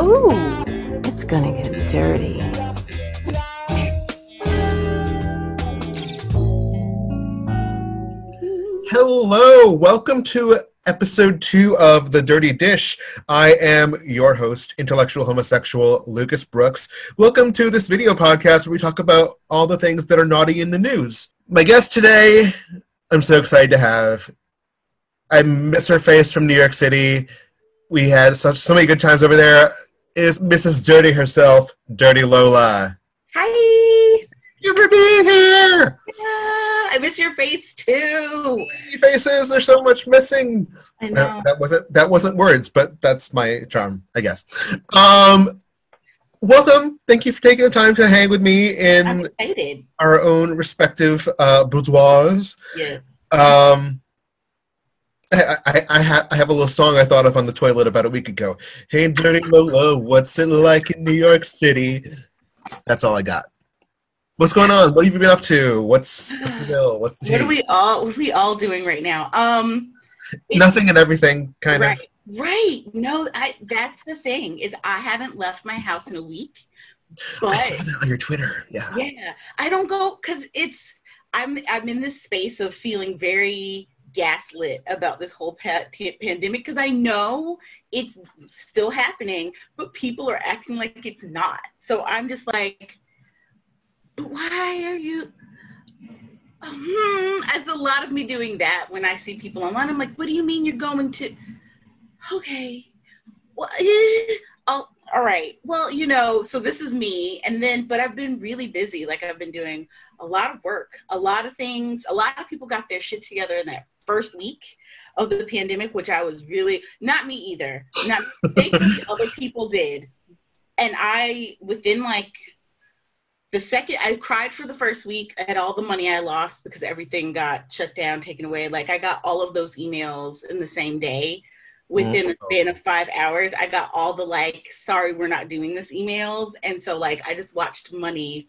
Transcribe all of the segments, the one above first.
Ooh, it's gonna get dirty. Hello, welcome to episode two of The Dirty Dish. I am your host, intellectual homosexual Lucas Brooks. Welcome to this video podcast where we talk about all the things that are naughty in the news. My guest today, I'm so excited to have. I miss her face from New York City. We had such so many good times over there. Is Mrs. Dirty herself, Dirty Lola. Hi. Thank you for being here. Yeah, I miss your face too. Faces, there's so much missing. I know. That, that wasn't that wasn't words, but that's my charm, I guess. Um, welcome. Thank you for taking the time to hang with me in our own respective uh, boudoirs. Yeah. Um, I, I, I, have, I have a little song I thought of on the toilet about a week ago. Hey, Dirty Lola, what's it like in New York City? That's all I got. What's going on? What have you been up to? What's, what's the deal? What's the What are we all what are we all doing right now? Um Nothing and everything, kind right, of. Right. No, I that's the thing is I haven't left my house in a week. I saw that on your Twitter. Yeah. yeah, I don't go cuz it's I'm I'm in this space of feeling very gaslit about this whole pa- t- pandemic because I know it's still happening, but people are acting like it's not. So I'm just like, why are you? Hmm, as a lot of me doing that when I see people online, I'm like, what do you mean you're going to? Okay, well, eh, all right. Well, you know, so this is me, and then, but I've been really busy. Like I've been doing a lot of work, a lot of things. A lot of people got their shit together in that first week of the pandemic, which I was really not me either. Not other people did, and I within like the second I cried for the first week at all the money I lost because everything got shut down, taken away. Like I got all of those emails in the same day. Within a span of five hours, I got all the like, sorry, we're not doing this emails. And so like I just watched money,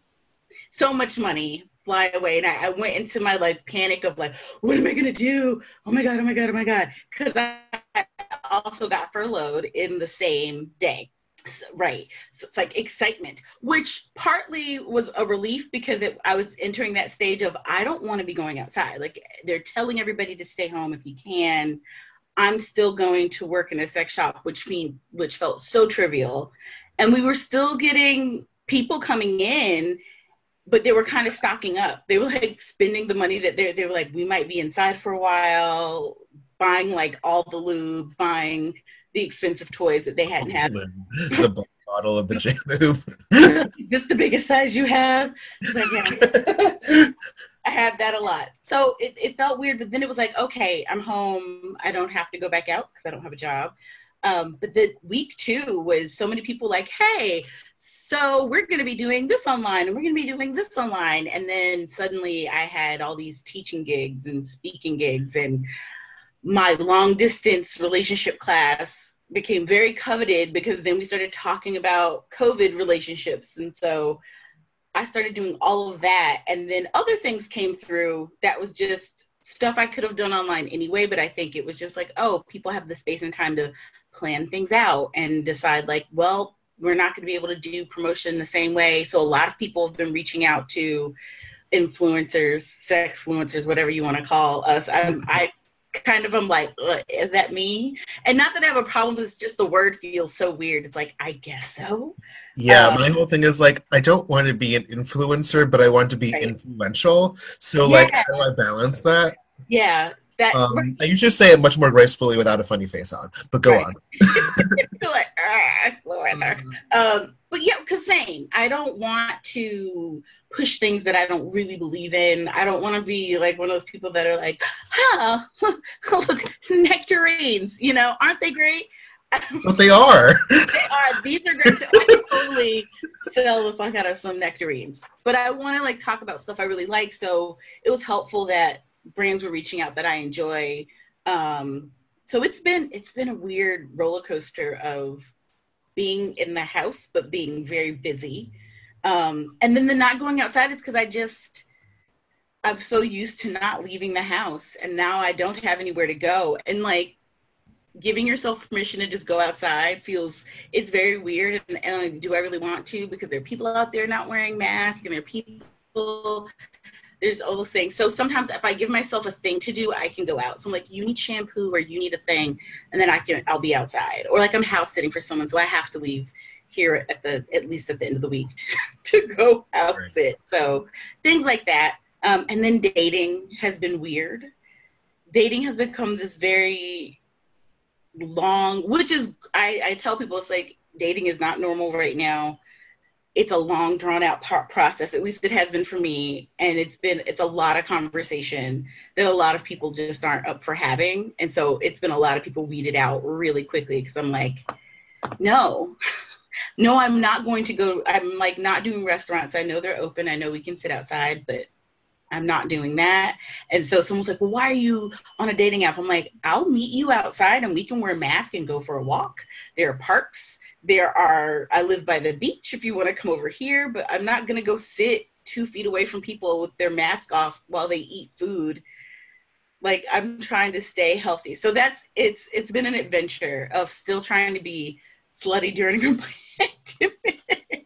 so much money fly away. And I, I went into my like panic of like, what am I gonna do? Oh my god, oh my god, oh my god. Cause I also got furloughed in the same day. S- right so it's like excitement which partly was a relief because it, i was entering that stage of i don't want to be going outside like they're telling everybody to stay home if you can i'm still going to work in a sex shop which mean which felt so trivial and we were still getting people coming in but they were kind of stocking up they were like spending the money that they they were like we might be inside for a while buying like all the lube buying the expensive toys that they hadn't had the bottle of the J Lube. this the biggest size you have? Like, yeah, I had that a lot. So it, it felt weird, but then it was like, okay, I'm home. I don't have to go back out because I don't have a job. Um, but the week two was so many people like, hey, so we're going to be doing this online and we're going to be doing this online. And then suddenly I had all these teaching gigs and speaking gigs and my long distance relationship class became very coveted because then we started talking about COVID relationships. And so I started doing all of that. And then other things came through that was just stuff I could have done online anyway. But I think it was just like, oh, people have the space and time to plan things out and decide, like, well, we're not going to be able to do promotion the same way. So a lot of people have been reaching out to influencers, sex influencers, whatever you want to call us. I'm, I kind of am like, is that me? And not that I have a problem, it's just the word feels so weird. It's like, I guess so. Yeah, Um, my whole thing is like I don't want to be an influencer, but I want to be Right. influential. So like, how do I balance that? Yeah, that Um, I usually say it much more gracefully without a funny face on. But go Right. on. feel like ah, I flew in there. Um, but yeah, because same. I don't want to push things that I don't really believe in. I don't want to be like one of those people that are like, huh, look, nectarines. You know, aren't they great? But they are. they are. These are great. So I can totally sell the fuck out of some nectarines. But I want to like talk about stuff I really like. So it was helpful that brands were reaching out that I enjoy. Um, so it's been it's been a weird roller coaster of being in the house but being very busy. Um, and then the not going outside is because I just I'm so used to not leaving the house, and now I don't have anywhere to go. And like giving yourself permission to just go outside feels it's very weird and, and do i really want to because there are people out there not wearing masks and there are people there's all those things so sometimes if i give myself a thing to do i can go out. So i'm like you need shampoo or you need a thing and then i can i'll be outside. Or like i'm house sitting for someone so i have to leave here at the at least at the end of the week to, to go out right. sit. So things like that. Um, and then dating has been weird. Dating has become this very long, which is I, I tell people it's like dating is not normal right now. It's a long, drawn out process. At least it has been for me, and it's been it's a lot of conversation that a lot of people just aren't up for having, and so it's been a lot of people weeded out really quickly because I'm like, no. no, I'm not going to go. I'm like not doing restaurants. I know they're open. I know we can sit outside, but I'm not doing that. And so someone's like, well, why are you on a dating app? I'm like, I'll meet you outside and we can wear a mask and go for a walk. There are parks. There are, I live by the beach if you want to come over here, but I'm not going to go sit two feet away from people with their mask off while they eat food. Like I'm trying to stay healthy. So that's, it's, it's been an adventure of still trying to be slutty during a pandemic.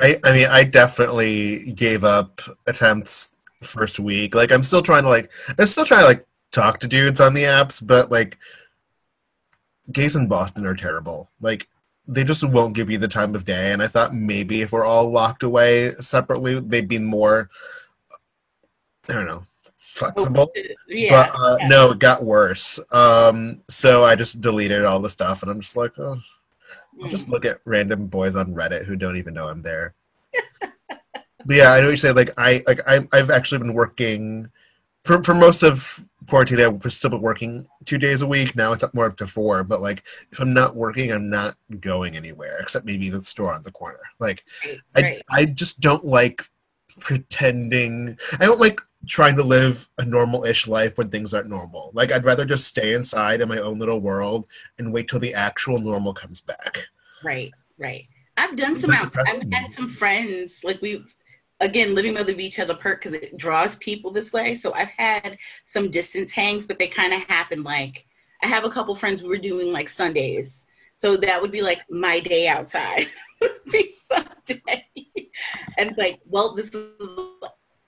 I, I mean, I definitely gave up attempts first week. Like, I'm still trying to like, I'm still trying to like talk to dudes on the apps, but like, gays in Boston are terrible. Like, they just won't give you the time of day. And I thought maybe if we're all locked away separately, they'd be more, I don't know, flexible. Yeah, but uh, yeah. no, it got worse. Um, so I just deleted all the stuff, and I'm just like, oh, I'll just look at random boys on Reddit who don't even know I'm there. but yeah, I know you say like I like I, I've actually been working for for most of quarantine. I've still been working two days a week. Now it's up more up to four. But like if I'm not working, I'm not going anywhere except maybe the store on the corner. Like right. I I just don't like pretending. I don't like trying to live a normal-ish life when things aren't normal. Like I'd rather just stay inside in my own little world and wait till the actual normal comes back. Right, right. I've done some out. I've had some friends like we again living by the beach has a perk because it draws people this way. So I've had some distance hangs, but they kind of happen like I have a couple friends we were doing like Sundays. So that would be like my day outside. be Sunday. and it's like, well, this is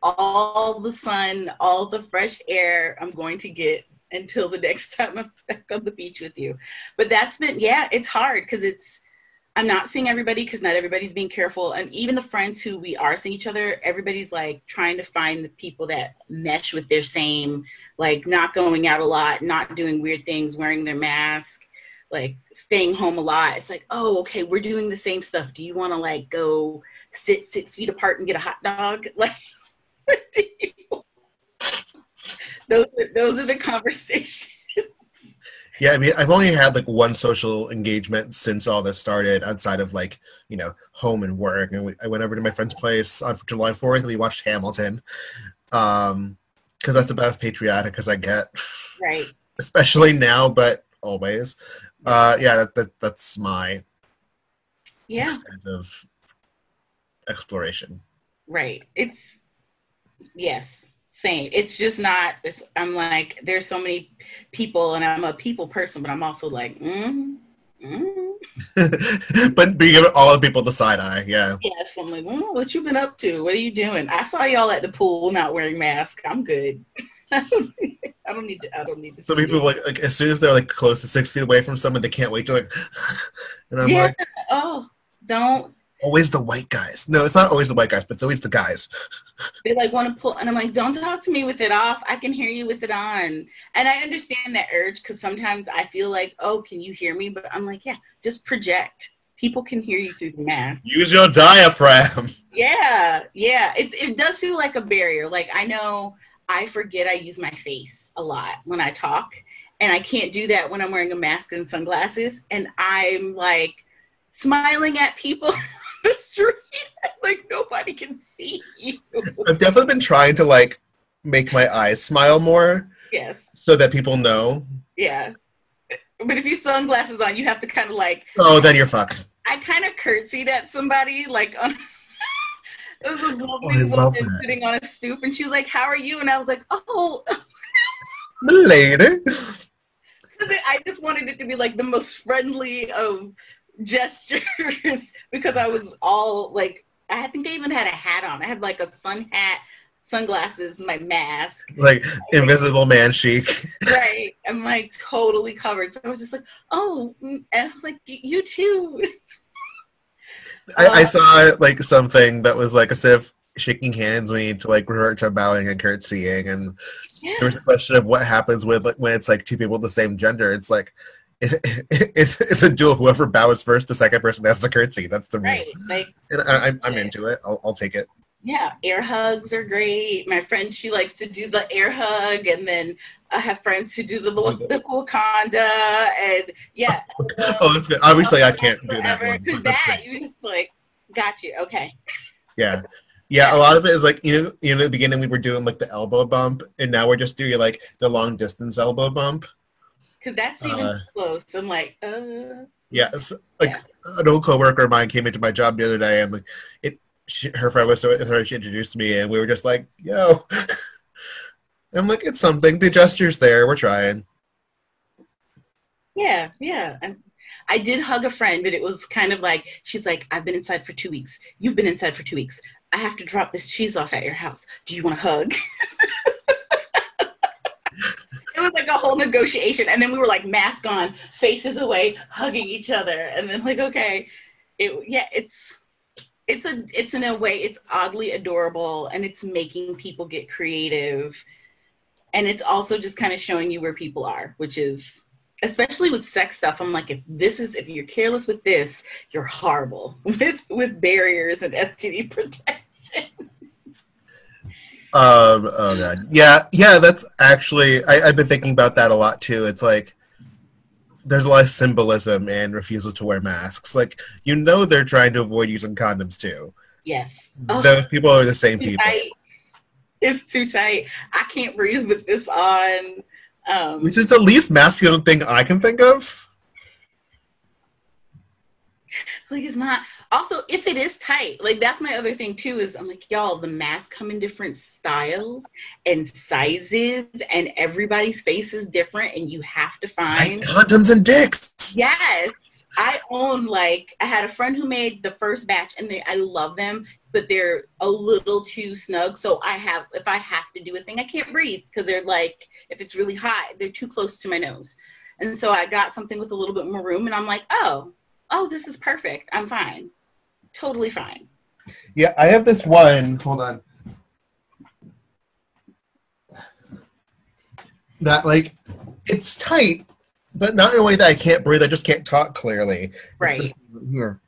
all the sun, all the fresh air I'm going to get until the next time I'm back on the beach with you. But that's been, yeah, it's hard because it's, I'm not seeing everybody because not everybody's being careful. And even the friends who we are seeing each other, everybody's like trying to find the people that mesh with their same, like not going out a lot, not doing weird things, wearing their mask, like staying home a lot. It's like, oh, okay, we're doing the same stuff. Do you want to like go sit six feet apart and get a hot dog? Like, those are, those are the conversations. Yeah, I mean, I've only had like one social engagement since all this started, outside of like you know home and work. And we, I went over to my friend's place on July Fourth, and we watched Hamilton, um, because that's about as patriotic as I get. Right. Especially now, but always. Uh, yeah, that, that that's my yeah extent of exploration. Right. It's yes same it's just not it's, i'm like there's so many people and i'm a people person but i'm also like mm, mm. but, you give all the people the side eye yeah yes i'm like mm, what you been up to what are you doing i saw y'all at the pool not wearing masks i'm good I don't need to. I don't need to. Some people like like as soon as they're like close to six feet away from someone, they can't wait to like. and I'm yeah. like, oh, don't always the white guys. No, it's not always the white guys, but it's always the guys. they like want to pull, and I'm like, don't talk to me with it off. I can hear you with it on. And I understand that urge because sometimes I feel like, oh, can you hear me? But I'm like, yeah, just project. People can hear you through the mask. Use your diaphragm. Yeah, yeah. It it does feel like a barrier. Like I know I forget I use my face a lot when I talk, and I can't do that when I'm wearing a mask and sunglasses. And I'm like smiling at people. the street. like nobody can see you. I've definitely been trying to like make my eyes smile more. Yes. So that people know. Yeah. But if you sunglasses on, you have to kind of like. Oh, then you're fucked. I kind of curtsied at somebody like on. It was this lovely oh, woman sitting on a stoop, and she was like, "How are you?" And I was like, "Oh, lady." I just wanted it to be like the most friendly of gestures because I was all like, I think I even had a hat on. I had like a sun hat, sunglasses, my mask. Like invisible man chic. Right. I'm like totally covered. So I was just like, oh, mm, and I was like, you too. I, I saw like something that was like instead of shaking hands, we need to like revert to bowing and curtsying, and Yeah. there was a question of what happens with like when it's like two people of the same gender. It's like it's it's a duel. Whoever bows first, the second person has the curtsy. That's the rule. Right. Like, And I, I'm I'm into it. I'll, I'll take it. yeah, air hugs are great. My friend, she likes to do the air hug, and then I have friends who do the oh, the Wakanda, and yeah. Oh, that's good. Obviously, I can't do that one. Because that you just like got you. Okay. Yeah. Yeah, a lot of it is like you know, you know, in the beginning we were doing like the elbow bump, and now we're just doing like the long distance elbow bump. Because that's even Uh, close. I'm like, uh, Yes, like an old coworker of mine came into my job the other day, and like it, she, her friend was so her, she introduced me, and we were just like, "Yo," I'm like, "It's something." The gestures there, we're trying. yeah, yeah. And I did hug a friend, but it was kind of like she's like, I've been inside for two weeks. You've been inside for two weeks. I have to drop this cheese off at your house. Do you want a hug? like a whole negotiation, and then we were like mask on, faces away, hugging each other, and then like, okay, it yeah, it's it's a it's in a way it's oddly adorable, and it's making people get creative, and it's also just kind of showing you where people are, which is especially with sex stuff. I'm like, if this is if you're careless with this, you're horrible with with barriers and STD protection. Um, oh god, yeah, yeah. That's actually I, I've been thinking about that a lot too. It's like there's a lot of symbolism in refusal to wear masks. Like you know they're trying to avoid using condoms too. Yes. Oh. Those people are the same people. tight. It's too tight. I can't breathe with this on. Um, Which is the least masculine thing I can think of. like it's not. Also, if it is tight, like that's my other thing too. Is I'm like, y'all, the masks come in different styles and sizes, and everybody's face is different, and you have to Like find. condoms and dicks. Yes. I own like I had a friend who made the first batch and they I love them, but they're a little too snug. So I have if I have to do a thing, I can't breathe because they're like if it's really hot, they're too close to my nose. And so I got something with a little bit more room and I'm like, oh, oh, this is perfect. I'm fine. Totally fine. Yeah, I have this one. Hold on. That like it's tight, but not in a way that I can't breathe. I just can't talk clearly. Right. one Here.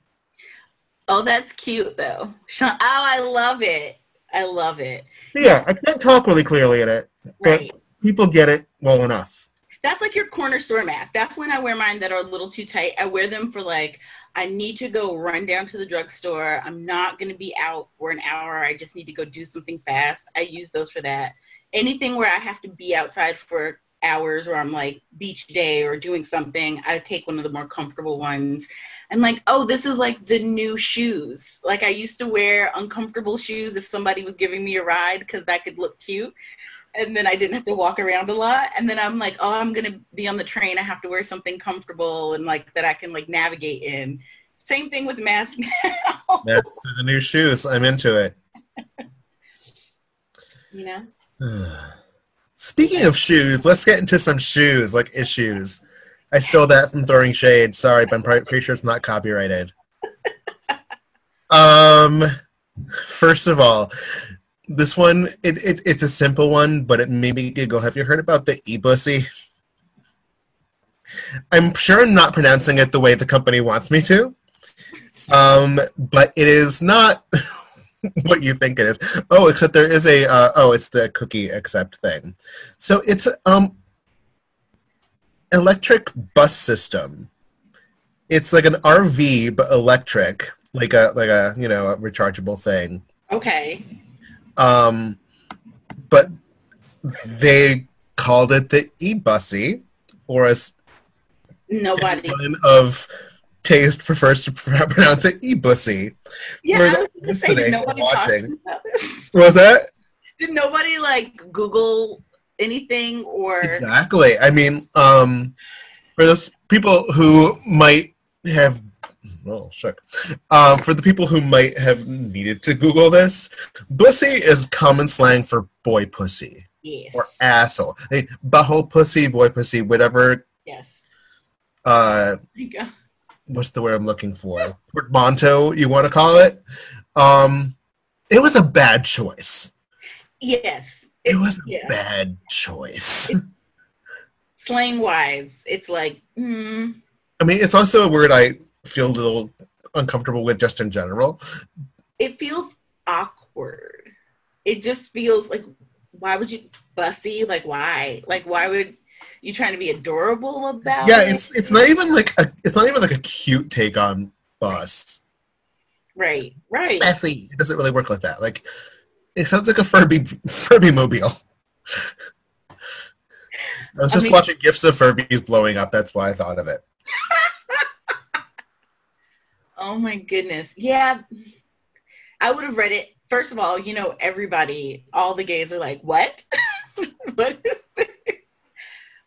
Oh, that's cute though. Sean, oh, I love it. I love it. Yeah, I can't talk really clearly in it, but Right. people get it well enough. That's like your corner store mask. That's when I wear mine that are a little too tight. I wear them for like I need to go run down to the drugstore. I'm not going to be out for an hour. I just need to go do something fast. I use those for that. Anything where I have to be outside for hours or I'm like beach day or doing something, I take one of the more comfortable ones. And like, oh, this is like the new shoes. Like I used to wear uncomfortable shoes if somebody was giving me a ride because that could look cute and then I didn't have to walk around a lot. And then I'm like, oh, I'm gonna be on the train. I have to wear something comfortable and like that I can like navigate in. Same thing with masks now. That's the new shoes. I'm into it. you know? Speaking of shoes, let's get into some shoes, like issues. I stole that from Throwing Shade. Sorry, but I'm pretty sure it's not copyrighted. Um, first of all, this one it, it it's a simple one, but it made me giggle. Have you heard about the e-bussy? I'm sure I'm not pronouncing it the way the company wants me to. Um, but it is not what you think it is. Oh, except there is a uh, oh, it's the cookie accept thing. So it's um electric bus system. It's like an RV but electric, like a like a you know a rechargeable thing. Okay. Um, but they called it the e-bussy, or as Nobody. of taste prefers to pr- pronounce it e-bussy. Yeah, I was say, nobody watching. talk about this? What was that? Did nobody like Google anything or Exactly. I mean, um, for those people who might have oh shit um, for the people who might have needed to google this bussy is common slang for boy pussy Yes. or asshole hey, butthole pussy boy pussy whatever yes. uh There you go. what's the word i'm looking for portmanteau you want to call it um it was a bad choice Yes. it was a yeah. bad choice Slang wise, it's like, mm, i mean it's also a word i feel a little uncomfortable with just in general it feels awkward. It just feels like, why would you bussy? Like, why? Like, why would you trying to be adorable about yeah it? it's it's not even like a it's not even like a cute take on bus right, right. Bessie. It doesn't really work like that. Like it sounds like a Furby Furby mobile. I was I just mean- watching gifs of Furbies blowing up. That's why I thought of it. Oh my goodness. Yeah. I would have read it. First of all, you know, everybody, all the gays are like, what? what is this?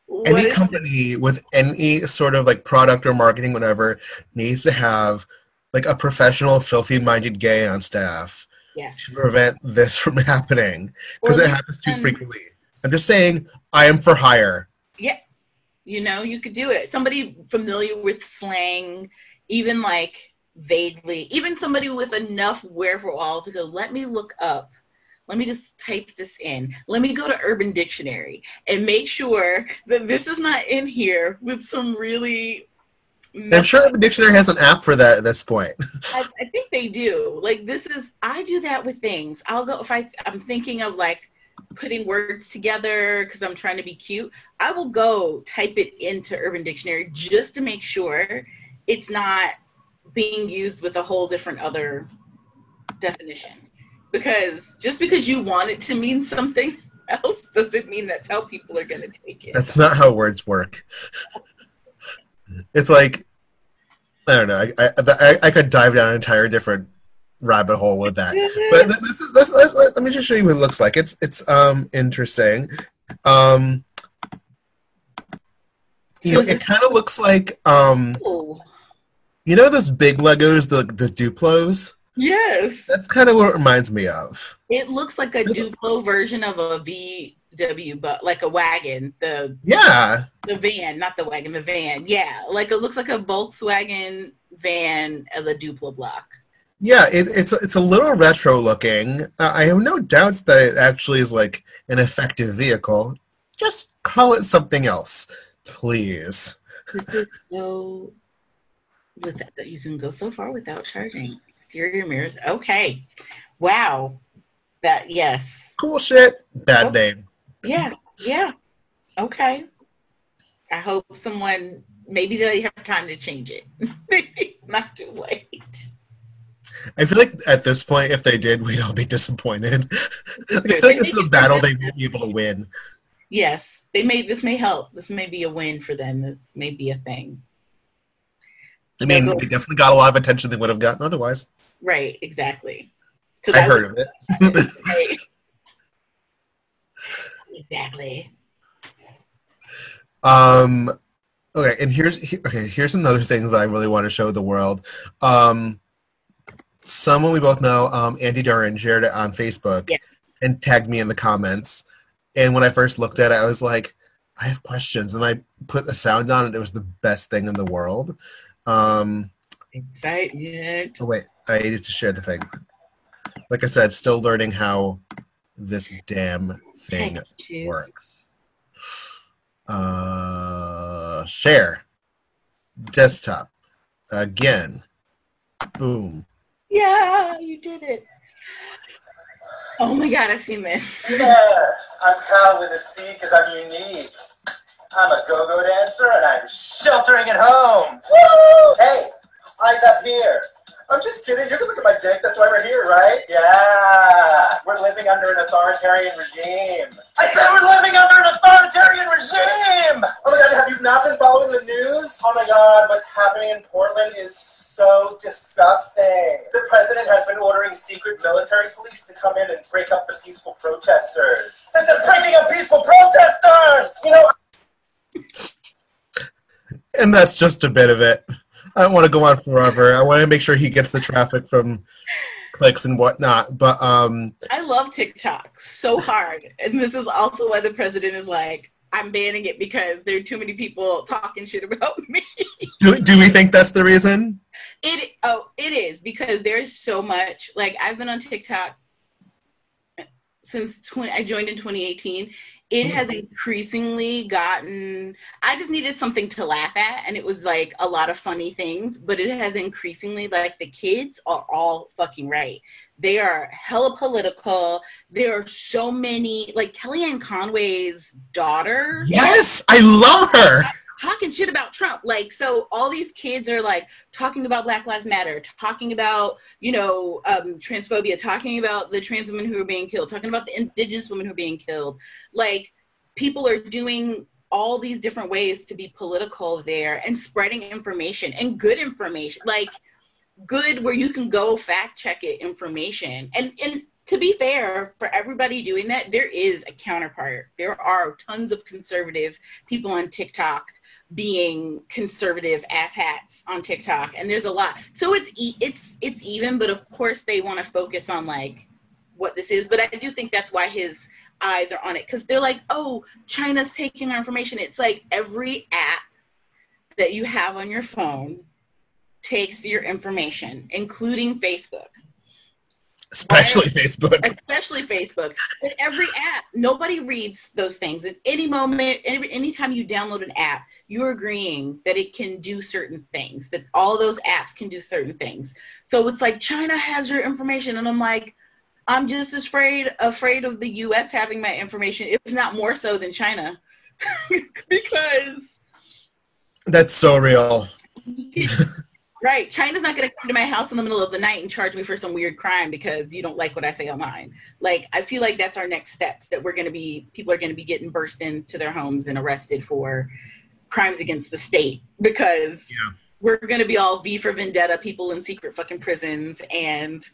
What any company with any sort of like product or marketing, whatever, needs to have like a professional, filthy-minded gay on staff Yes. to prevent this from happening because it happens too frequently. I'm just saying, I am for hire. Yeah. You know, you could do it. Somebody familiar with slang, even like vaguely, even somebody with enough wherewithal to go, let me look up. Let me just type this in. Let me go to Urban Dictionary and make sure that this is not in here with some really. I'm sure Urban Dictionary has an app for that at this point. I, I think they do. Like this is I do that with things. I'll go if I I'm thinking of like putting words together because I'm trying to be cute. I will go type it into Urban Dictionary just to make sure it's not being used with a whole different other definition. Because just because you want it to mean something else doesn't mean that's how people are going to take it. That's not how words work. It's like I don't know. I I, I, could dive down an entire different rabbit hole with that. But this is this, let, let me just show you what it looks like. It's it's um interesting. Um, you know, it kind of looks like um you know those big Legos, the the Duplos. yes. That's kind of what it reminds me of. It looks like a This- Duplo version of a VW, but like a wagon, the Yeah, the van, not the wagon, the van. Yeah, like it looks like a Volkswagen van as a Duplo block. yeah. It, it's it's a little retro looking. Uh, I have no doubts that it actually is like an effective vehicle. Just call it something else, please. This is so with that you can go so far without charging. Exterior mirrors. Okay. Wow. That yes. Cool shit. Bad Oh. name. Yeah. Yeah. Okay. I hope someone maybe they have time to change it. maybe it's not too late. I feel like at this point, if they did, we'd all be disappointed. I feel like this is a battle they won't be able to win. Yes, they may. This may help. This may be a win for them. This may be a thing. I mean, they definitely got a lot of attention they would have gotten otherwise. Right. exactly. I heard of it. Right. exactly. Um, okay, and here's he- okay. Here's another thing that I really want to show the world. Um, someone we both know, um, Andy Duran, shared it on Facebook Yeah. and tagged me in the comments. And when I first looked at it, I was like, I have questions, and I put the sound on, and it was the best thing in the world. Um, Excitement. oh wait, I needed to share the thing. Like I said, still learning how this damn thing works. Uh, share. Desktop. Again. Boom. Yeah, you did it. Oh my god, I've seen this. Yeah, I'm Kyle with a C because I'm unique. I'm a go-go dancer and I'm sheltering at home. Woo! Hey, eyes up here. I'm just kidding. You can look at my dick. That's why we're here, right? Yeah. We're living under an authoritarian regime. I said we're living under an authoritarian regime. Oh my god, have you not been following the news? Oh my god, what's happening in Portland is so disgusting. The president has been ordering secret military police to come in and break up the peaceful protesters. And they're breaking up peaceful protesters! You know, and that's just a bit of it. I don't want to go on forever. I want to make sure he gets the traffic from clicks and whatnot. But um, I love TikTok so hard, and this is also why the president is like, I'm banning it because there are too many people talking shit about me. do do we think that's the reason? It oh, it is because there's so much. Like I've been on TikTok since 20, I joined in 2018. It Mm-hmm. has increasingly gotten. I just needed something to laugh at, and it was like a lot of funny things. But it has increasingly like the kids are all fucking right. They are hella political. There are so many like Kellyanne Conway's daughter Yes, I love her. Talking shit about Trump. Like, so all these kids are like talking about Black Lives Matter, talking about, you know, um, transphobia, talking about the trans women who are being killed, talking about the indigenous women who are being killed. Like, people are doing all these different ways to be political there and spreading information and good information. Like, good where you can go fact check it information. And, and, to be fair, for everybody doing that, there is a counterpart. There are tons of conservative people on TikTok being conservative asshats on TikTok, and there's a lot. So it's e- it's it's even, but of course they want to focus on like what this is. But I do think that's why his eyes are on it because they're like, oh, China's taking our information. It's like every app that you have on your phone takes your information, including Facebook Especially Facebook. especially Facebook. But every app, nobody reads those things. At any moment, any anytime you download an app, you're agreeing that it can do certain things. That all those apps can do certain things. So it's like China has your information, and I'm like, I'm just as afraid afraid of the U.S. having my information, if not more so than China, because That's so real. Right. China's not going to come to my house in the middle of the night and charge me for some weird crime because you don't like what I say online. Like, I feel like that's our next steps that we're going to be, people are going to be getting burst into their homes and arrested for crimes against the state because Yeah. we're going to be all V for Vendetta people in secret fucking prisons and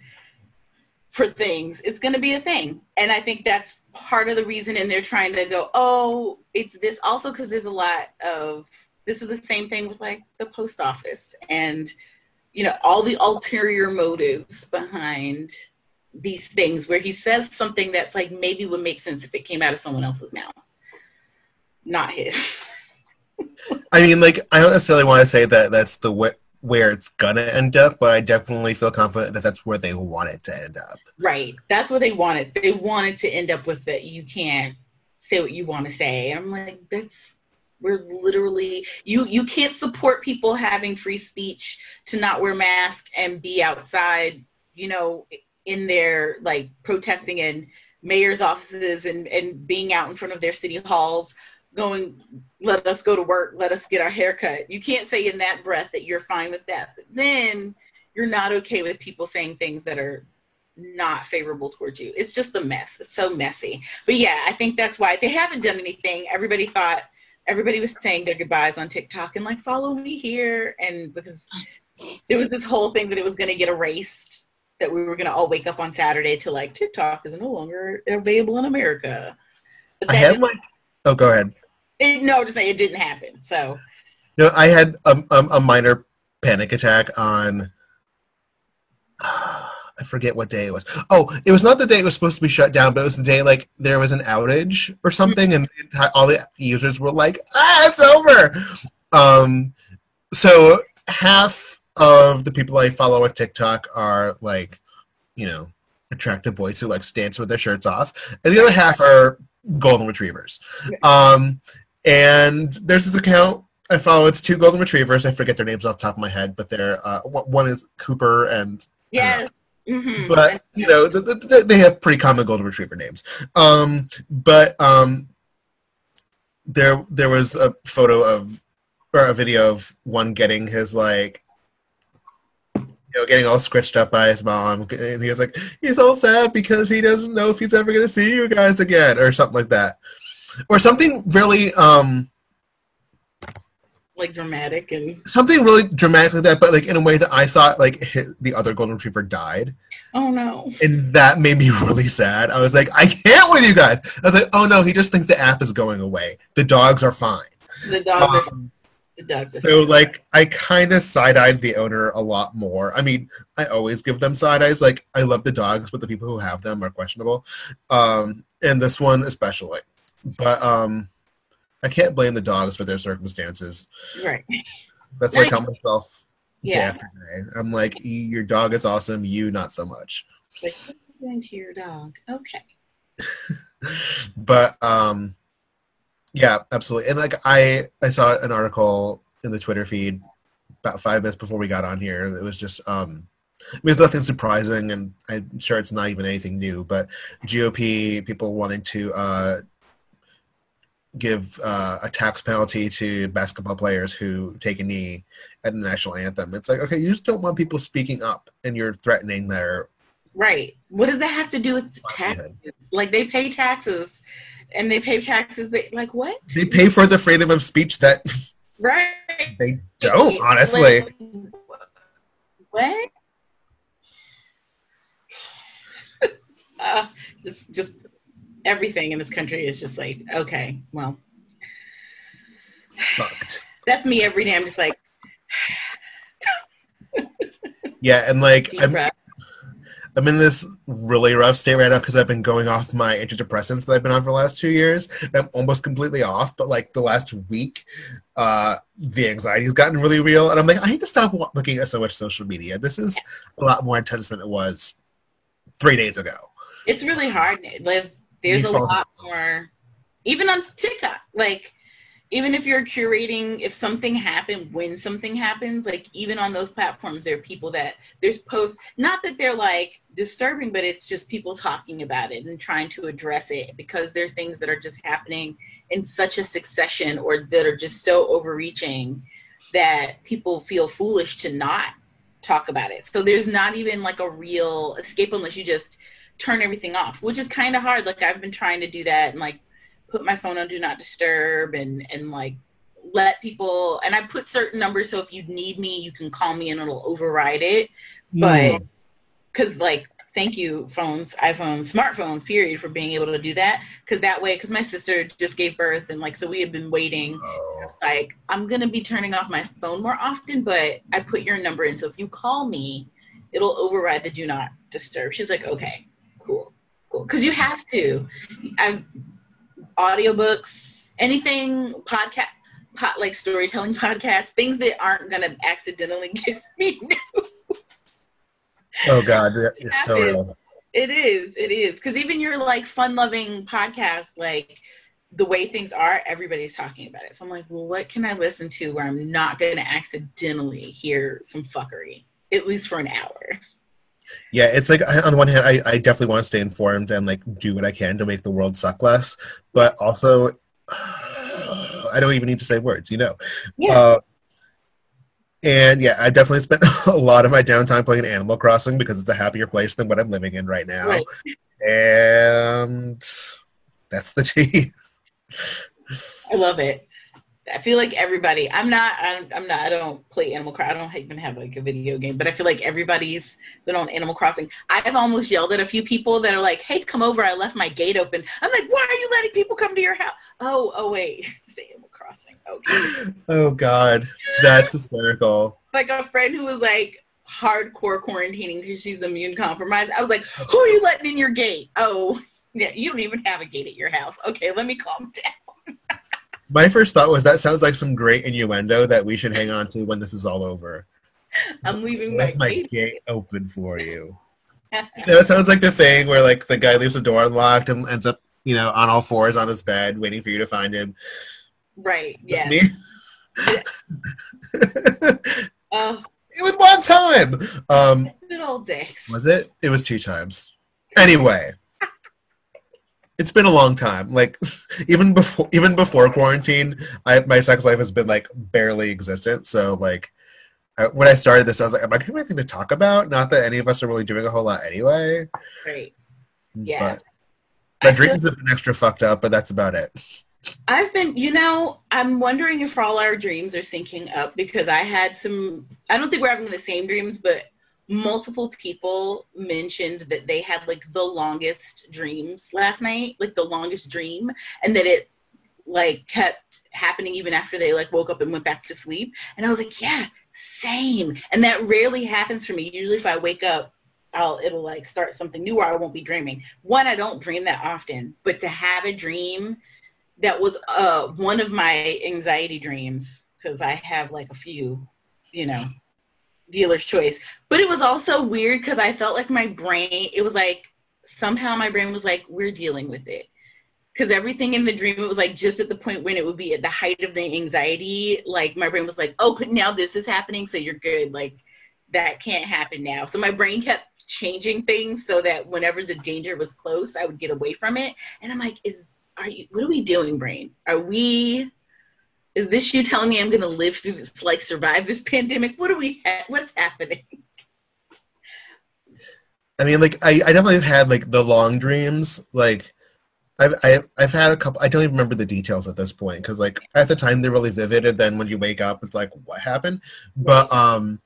for things. It's going to be a thing. And I think that's part of the reason. And they're trying to go, oh, it's this also because there's a lot of, this is the same thing with like the post office and you know all the ulterior motives behind these things where he says something that's like maybe would make sense if it came out of someone else's mouth not his I mean, like, I don't necessarily want to say that that's the wh- where it's gonna end up, but I definitely feel confident that that's where they want it to end up. right. That's what they wanted they wanted to end up with that you can't say what you want to say. I'm like that's we're literally you you can't support people having free speech to not wear masks and be outside you know in their like protesting in mayor's offices and and being out in front of their city halls going let us go to work let us get our hair cut. You can't say in that breath that you're fine with that but then you're not okay with people saying things that are not favorable towards you. It's just a mess. It's so messy. But yeah i think that's why they haven't done anything. Everybody thought everybody was saying their goodbyes on TikTok and like follow me here. And because there was this whole thing that it was going to get erased that we were going to all wake up on Saturday to like TikTok is no longer available in America. But I that had oh, go ahead. It, no, just say it didn't happen. So No, I had a, a, a minor panic attack on. I forget what day it was. Oh, it was not the day it was supposed to be shut down, but it was the day like there was an outage or something, and the all the users were like, "Ah, it's over." Um, so half of the people I follow on TikTok are like, you know, attractive boys who like dance with their shirts off, and the other half are golden retrievers. Um, and there's this account I follow. It's two golden retrievers. I forget their names off the top of my head, but they're uh, one is Cooper and yes. hmm but you know th- th- th- they have pretty common golden retriever names. Um, but um, there there was a photo of or a video of one getting his like. You know, getting all scratched up by his mom, and he was like, he's all sad because he doesn't know if he's ever going to see you guys again, or something like that, or something really, um, like dramatic and something really dramatic like that, but like in a way that I thought like the other golden retriever died, oh no. and that made me really sad. I was like, I can't with you guys. I was like, oh no, he just thinks the app is going away. The dogs are fine. The dog. Um, The dogs are So like I kind of side eyed the owner a lot more. I mean, I always give them side eyes. Like I love the dogs, but the people who have them are questionable. Um, and this one especially. But um, I can't blame the dogs for their circumstances. right. That's what I tell myself day after day. I'm like, "E- your dog is awesome. You not so much. Like, what are you doing to your dog? Okay. but um yeah absolutely and like i i saw an article in the twitter feed about five minutes before we got on here it was just um I mean, it's nothing surprising, and I'm sure it's not even anything new. But GOP people wanting to uh, give uh, a tax penalty to basketball players who take a knee at the national anthem. It's like, okay, you just don't want people speaking up, and you're threatening their Right. What does that have to do with taxes? Like they pay taxes, and they pay taxes. They like what? they pay for the freedom of speech that Right. they don't honestly. Like, what? uh, it's just everything in this country is just like okay, well, fucked. that's me every day. I'm just like Yeah, and like deep I'm, breath. I'm in this really rough state right now because I've been going off my antidepressants that I've been on for the last two years. I'm almost completely off, but like the last week, uh, the anxiety's gotten really real, and I'm like, I need to stop looking at so much social media. This is a lot more intense than it was three days ago. It's really hard. There's there's You a lot more, even on TikTok. Like, even if you're curating, if something happened, when something happens, like even on those platforms, there are people that there's posts. Not that they're like disturbing, but it's just people talking about it and trying to address it because there's things that are just happening in such a succession or that are just so overreaching that people feel foolish to not talk about it. So there's not even like a real escape unless you just turn everything off, which is kind of hard. Like I've been trying to do that and like put my phone on do not disturb and and like let people and I put certain numbers so if you need me you can call me and it'll override it. But mm. because like thank you phones, iPhones, smartphones, period, for being able to do that. Because that way, because my sister just gave birth and like so we had been waiting Oh. like I'm gonna be turning off my phone more often, but I put your number in, so if you call me, it'll override the do not disturb. She's like, okay, cool, cool, because you have to. I audiobooks, anything podcast, pot, like storytelling podcasts, things that aren't gonna accidentally give me news. Oh god, It's so real. It is. It is. because even your like fun-loving podcast, like the way things are, everybody's talking about it. So I'm like, well, what can I listen to where I'm not going to accidentally hear some fuckery, at least for an hour? Yeah, it's like on the one hand, I, I definitely want to stay informed and like do what I can to make the world suck less, but also I don't even need to say words, you know. Yeah. Uh, and yeah, I definitely spent a lot of my downtime playing Animal Crossing because it's a happier place than what I'm living in right now. Right. And that's the tea. I love it. I feel like everybody. I'm not. I'm, I'm not. I don't play Animal Crossing. I don't even have like a video game. But I feel like everybody's been on Animal Crossing. I've almost yelled at a few people that are like, "Hey, come over! I left my gate open." I'm like, "Why are you letting people come to your house?" Oh, oh wait, it's Animal Crossing. Oh, okay. Oh God, that's hysterical. like a friend who was like hardcore quarantining because she's immune compromised. I was like, "Who are you letting in your gate?" Oh, yeah, you don't even have a gate at your house. Okay, let me calm down. My first thought was that sounds like some great innuendo that we should hang on to when this is all over. I'm leaving my my gate. gate open for you. Yeah, it sounds like the thing where like the guy leaves the door unlocked and ends up, you know, on all fours on his bed, waiting for you to find him. right. Just Yeah. me. it Oh, was one time. Um, good old days. was it? It was two times. Anyway, it's been a long time. Like even before, even before quarantine, I my sex life has been like barely existent. So like. I, when I started this, I was like, "Am I have anything to talk about?" Not that any of us are really doing a whole lot anyway. Right. Yeah. But my I feel- dreams have been extra fucked up, but that's about it. I've been, you know, I'm wondering if all our dreams are syncing up because I had some, I don't think we're having the same dreams, but multiple people mentioned that they had like the longest dreams last night, like the longest dream, and that it like kept happening even after they like woke up and went back to sleep. And I was like, yeah, same. And that rarely happens for me. Usually if I wake up, I'll it'll like start something new or I won't be dreaming. One, I don't dream that often, but to have a dream that was uh one of my anxiety dreams because I have like a few, you know, dealer's choice. But it was also weird because I felt like my brain, it was like somehow my brain was like, we're dealing with it. Because everything in the dream, it was like just at the point when it would be at the height of the anxiety, like my brain was like, oh, but now this is happening, so you're good. Like that can't happen now. So my brain kept changing things so that whenever the danger was close, I would get away from it. And I'm like, is are you what are we doing, brain? Are we is this you telling me I'm gonna live through this like survive this pandemic? What are we ha- what's happening? I mean, like I, I definitely have had like the long dreams. Like I've I've, I've had a couple. I don't even remember the details at this point because like at the time they're really vivid, and then when you wake up, it's like what happened. But um,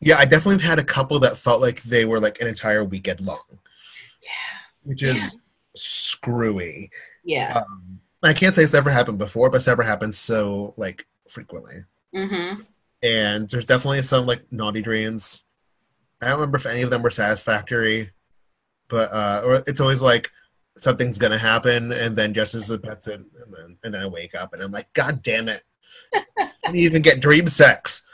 yeah, I definitely have had a couple that felt like they were like an entire weekend long. Yeah. Which is yeah. screwy. Yeah. Um, I can't say it's never happened before, but it's never happened so like frequently. Mm-hmm. And there's definitely some like naughty dreams. I don't remember if any of them were satisfactory, but uh, or it's always like something's gonna happen, and then just as the pet's in, and then and then I wake up and I'm like, God damn it! I even get dream sex.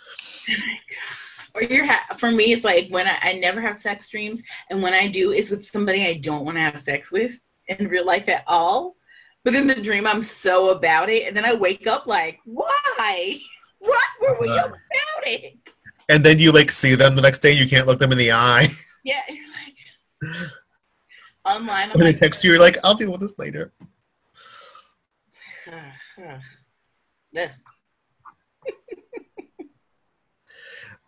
or you're ha- for me, it's like when I, I never have sex dreams, and when I do, it's with somebody I don't want to have sex with in real life at all. But in the dream, I'm so about it, and then I wake up like, why? What were we uh, about it? And then you like see them the next day, you can't look them in the eye. Yeah, you're like online. when like, they text you, you're like, I'll deal with this later.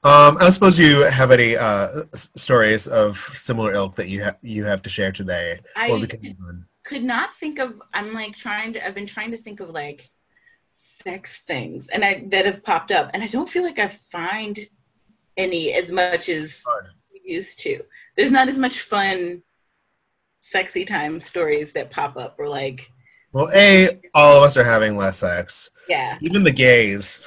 Um, I suppose you have any uh, stories of similar ilk that you have you have to share today. I could not think of. I'm like trying to. I've been trying to think of like sex things, and I that have popped up, and I don't feel like I find any as much as we used to. There's not as much fun, sexy time stories that pop up, or like. Well, a all of us are having less sex. Yeah. Even the gays.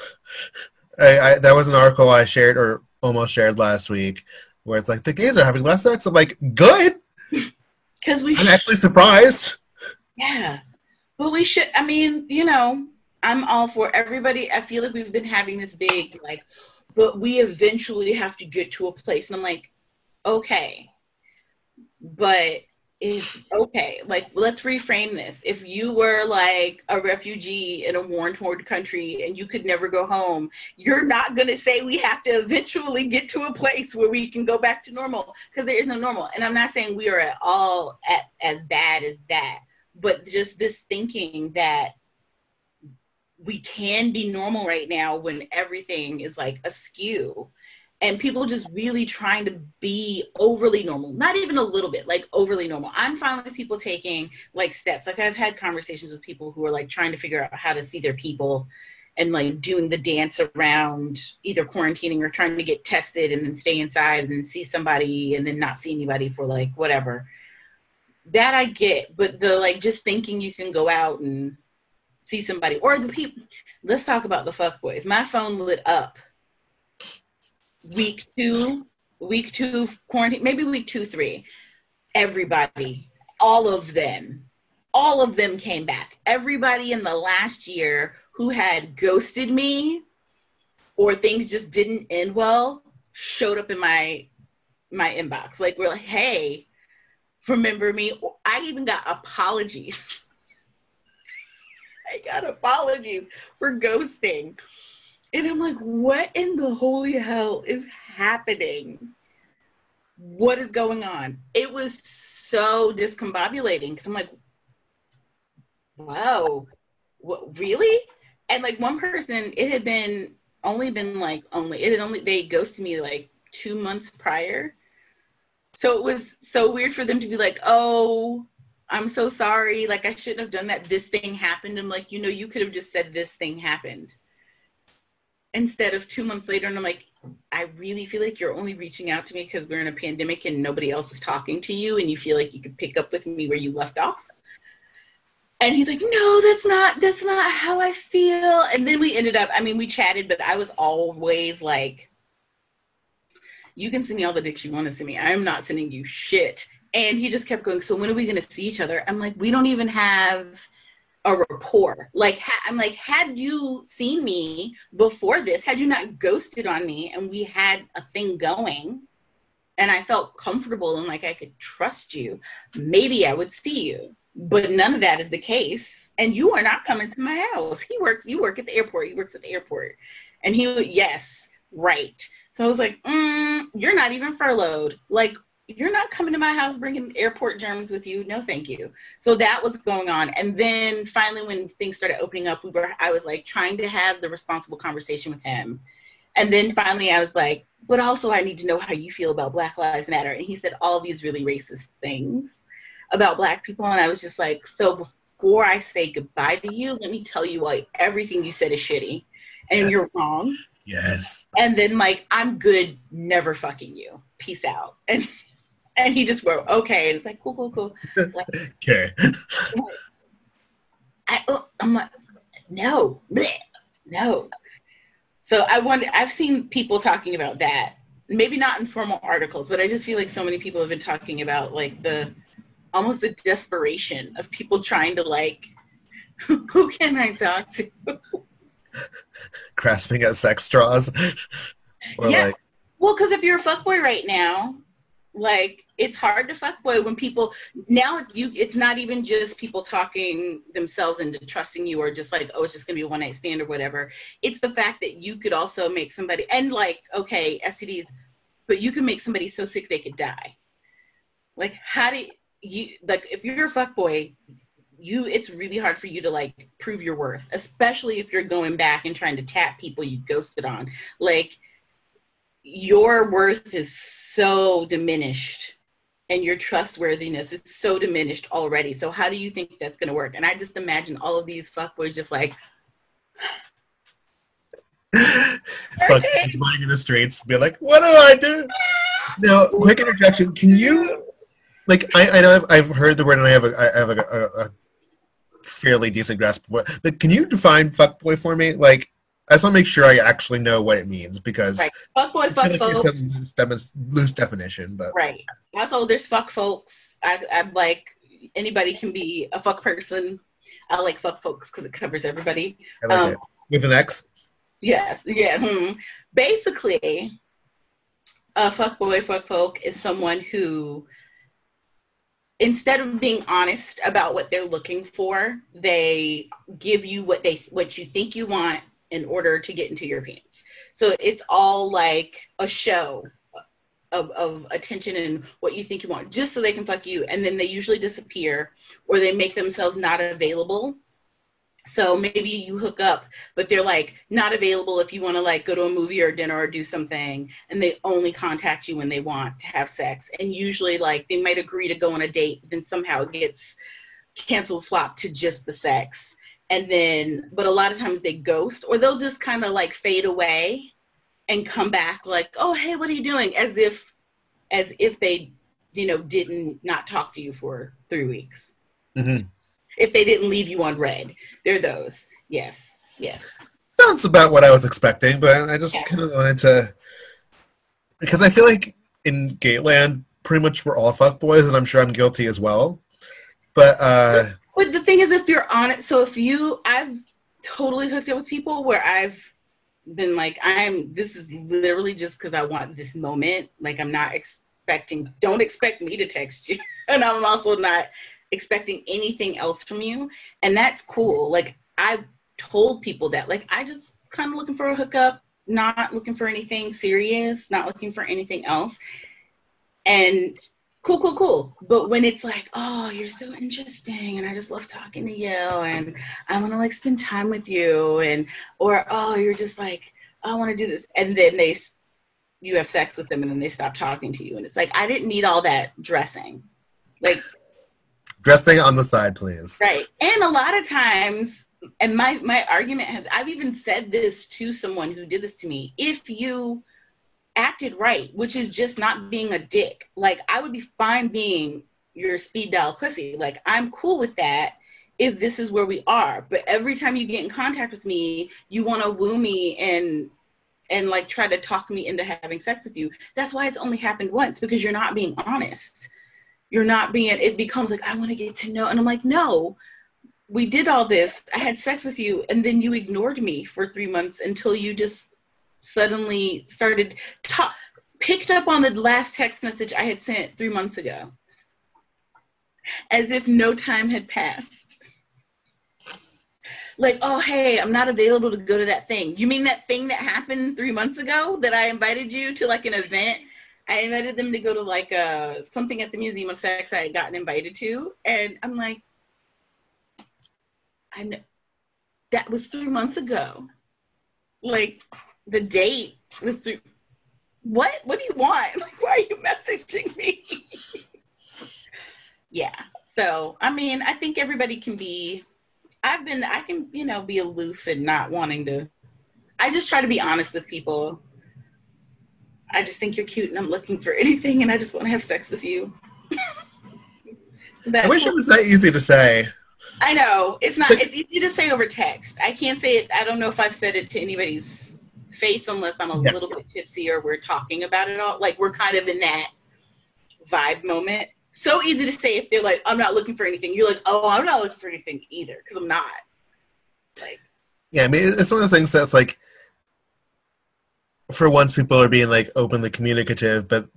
I, I, that was an article I shared or almost shared last week where it's like the gays are having less sex. I'm like, good. Because we. I'm sh- actually surprised. Yeah, but we should. I mean, you know, I'm all for everybody. I feel like we've been having this big like, but we eventually have to get to a place, and I'm like, okay, but is okay. Like, let's reframe this. If you were like a refugee in a war torn country and you could never go home, you're not going to say we have to eventually get to a place where we can go back to normal because there is no normal. And I'm not saying we are at all at, as bad as that, but just this thinking that we can be normal right now when everything is like askew. And people just really trying to be overly normal not even a little bit like overly normal. I'm fine with people taking like steps. Like i've had conversations with people who are like trying to figure out how to see their people and like doing the dance around either quarantining or trying to get tested and then stay inside and then see somebody and then not see anybody for like whatever. That i get but the like just thinking you can go out and see somebody or the people let's talk about the fuck boys my phone lit up week two, week two quarantine, maybe week two, three, everybody, all of them, all of them came back. Everybody in the last year who had ghosted me or things just didn't end well showed up in my my inbox. Like we're like, hey, remember me? I even got apologies. I got apologies for ghosting. And I'm like, what in the holy hell is happening? What is going on? It was so discombobulating because I'm like, wow, what, really? And like one person, it had been only been like only it had only they ghosted me like two months prior. So it was so weird for them to be like, oh, I'm so sorry. Like I shouldn't have done that. This thing happened. I'm like, you know, you could have just said this thing happened instead of two months later and i'm like i really feel like you're only reaching out to me because we're in a pandemic and nobody else is talking to you and you feel like you could pick up with me where you left off And he's like, no, that's not that's not how I feel. And then we ended up, I mean, we chatted, but I was always like, you can send me all the dicks you want to send me. I'm not sending you shit. And he just kept going, so when are we gonna see each other? I'm like, we don't even have a rapport. Like ha- I'm like, had you seen me before this, had you not ghosted on me, and we had a thing going, and I felt comfortable and like I could trust you, maybe I would see you. But none of that is the case, and you are not coming to my house. He works. You work at the airport. He works at the airport, and he yes, right. So I was like, mm, you're not even furloughed. Like you're not coming to my house bringing airport germs with you. No, thank you. So that was going on. And then finally, when things started opening up, we were, I was like trying to have the responsible conversation with him. And then finally, I was like, but also, I need to know how you feel about Black Lives Matter. And he said all these really racist things about Black people. And I was just like, so before I say goodbye to you, let me tell you, like, everything you said is shitty and Yes. you're wrong. Yes. And then, like, I'm good, never fucking you. Peace out. And and he just wrote, okay. And it's like, cool, cool, cool. Okay. I, oh, I'm like, no, no. So I wonder, I've seen people talking about that. Maybe not in formal articles, but I just feel like so many people have been talking about like the almost the desperation of people trying to like, who can I talk to? Grasping at sex straws. or Yeah. like, Well, because if you're a fuckboy right now, like it's hard to fuckboy when people now you it's not even just people talking themselves into trusting you or just like oh it's just gonna be a one night stand or whatever. It's the fact that you could also make somebody and like okay STDs, but you can make somebody so sick they could die. Like how do you like if you're a fuckboy, you it's really hard for you to like prove your worth, especially if you're going back and trying to tap people you ghosted on. Like your worth is so diminished and your trustworthiness is so diminished already. So how do you think that's going to work? And I just imagine all of these fuckboys just like, fuck, running in the streets, be like, what do I do? Now, quick interjection. Can you, like, I, I know I've, I've heard the word and I have a, I have a, a, a fairly decent grasp of what, but can you define fuckboy for me? Like, I just want to make sure I actually know what it means because right, fuckboy, I fuck folks. loose, loose definition, but Right. Also, there's fuck folks. I, I'm like, anybody can be a fuck person. I like fuck folks because it covers everybody. I like Um, it. With an X? Yes, yeah. Hmm. Basically, a fuckboy, fuck folk is someone who, instead of being honest about what they're looking for, they give you what they what you think you want in order to get into your pants. So it's all like a show of, of attention and what you think you want, just so they can fuck you, and then they usually disappear or they make themselves not available. So maybe you hook up but they're like not available if you want to like go to a movie or dinner or do something and they only contact you when they want to have sex and usually like they might agree to go on a date then somehow it gets canceled swapped to just the sex and then but a lot of times they ghost or they'll just kind of like fade away and come back like oh hey what are you doing? As if as if they you know didn't not talk to you for three weeks. Mhm. if they didn't leave you on read. They're those. Yes. Yes. That's about what I was expecting, but I just Yeah. kind of wanted to because I feel like in Gayland, pretty much we're all fuckboys, and I'm sure I'm guilty as well. But uh, But the thing is, if you're on it, so if you, I've totally hooked up with people where I've been like, I'm, this is literally just because I want this moment. Like, I'm not expecting, don't expect me to text you. and I'm also not expecting anything else from you. And that's cool. Like, I've told people that, like, I just kind of looking for a hookup, not looking for anything serious, not looking for anything else. And cool, cool, cool. But when it's like, oh, you're so interesting, and I just love talking to you, and I want to like spend time with you, and or oh, you're just like, I want to do this, and then they, you have sex with them, and then they stop talking to you, and it's like I didn't need all that dressing, like Dressing on the side, please. Right. And a lot of times, and my my argument has I've even said this to someone who did this to me. If you acted right, which is just not being a dick, like I would be fine being your speed dial pussy. Like I'm cool with that if this is where we are. But every time you get in contact with me, you want to woo me and and like try to talk me into having sex with you. That's why it's only happened once because you're not being honest. You're not being it becomes like I want to get to know and I'm like, "No. We did all this. I had sex with you and then you ignored me for 3 months until you just suddenly started ta- picked up on the last text message I had sent 3 months ago. As if no time had passed like, oh, hey, I'm not available to go to that thing. You mean that thing that happened three months ago that I invited you to like an event? I invited them to go to like uh, something at the Museum of Sex I had gotten invited to. And I'm like, I know that was three months ago. Like the date was three. What? What do you want? Like, why are you messaging me? yeah. So, I mean, I think everybody can be I've been I can, you know, be aloof and not wanting to I just try to be honest with people. I just think you're cute and I'm looking for anything and I just want to have sex with you. I wish it was that easy to say. I know. It's not it's easy to say over text. I can't say it I don't know if I've said it to anybody's face unless I'm a yeah. little bit tipsy or we're talking about it all. Like we're kind of in that vibe moment so easy to say if they're like, I'm not looking for anything. You're like, oh, I'm not looking for anything either because I'm not. Like, yeah, I mean, it's one of those things that's like, for once, people are being like openly communicative, but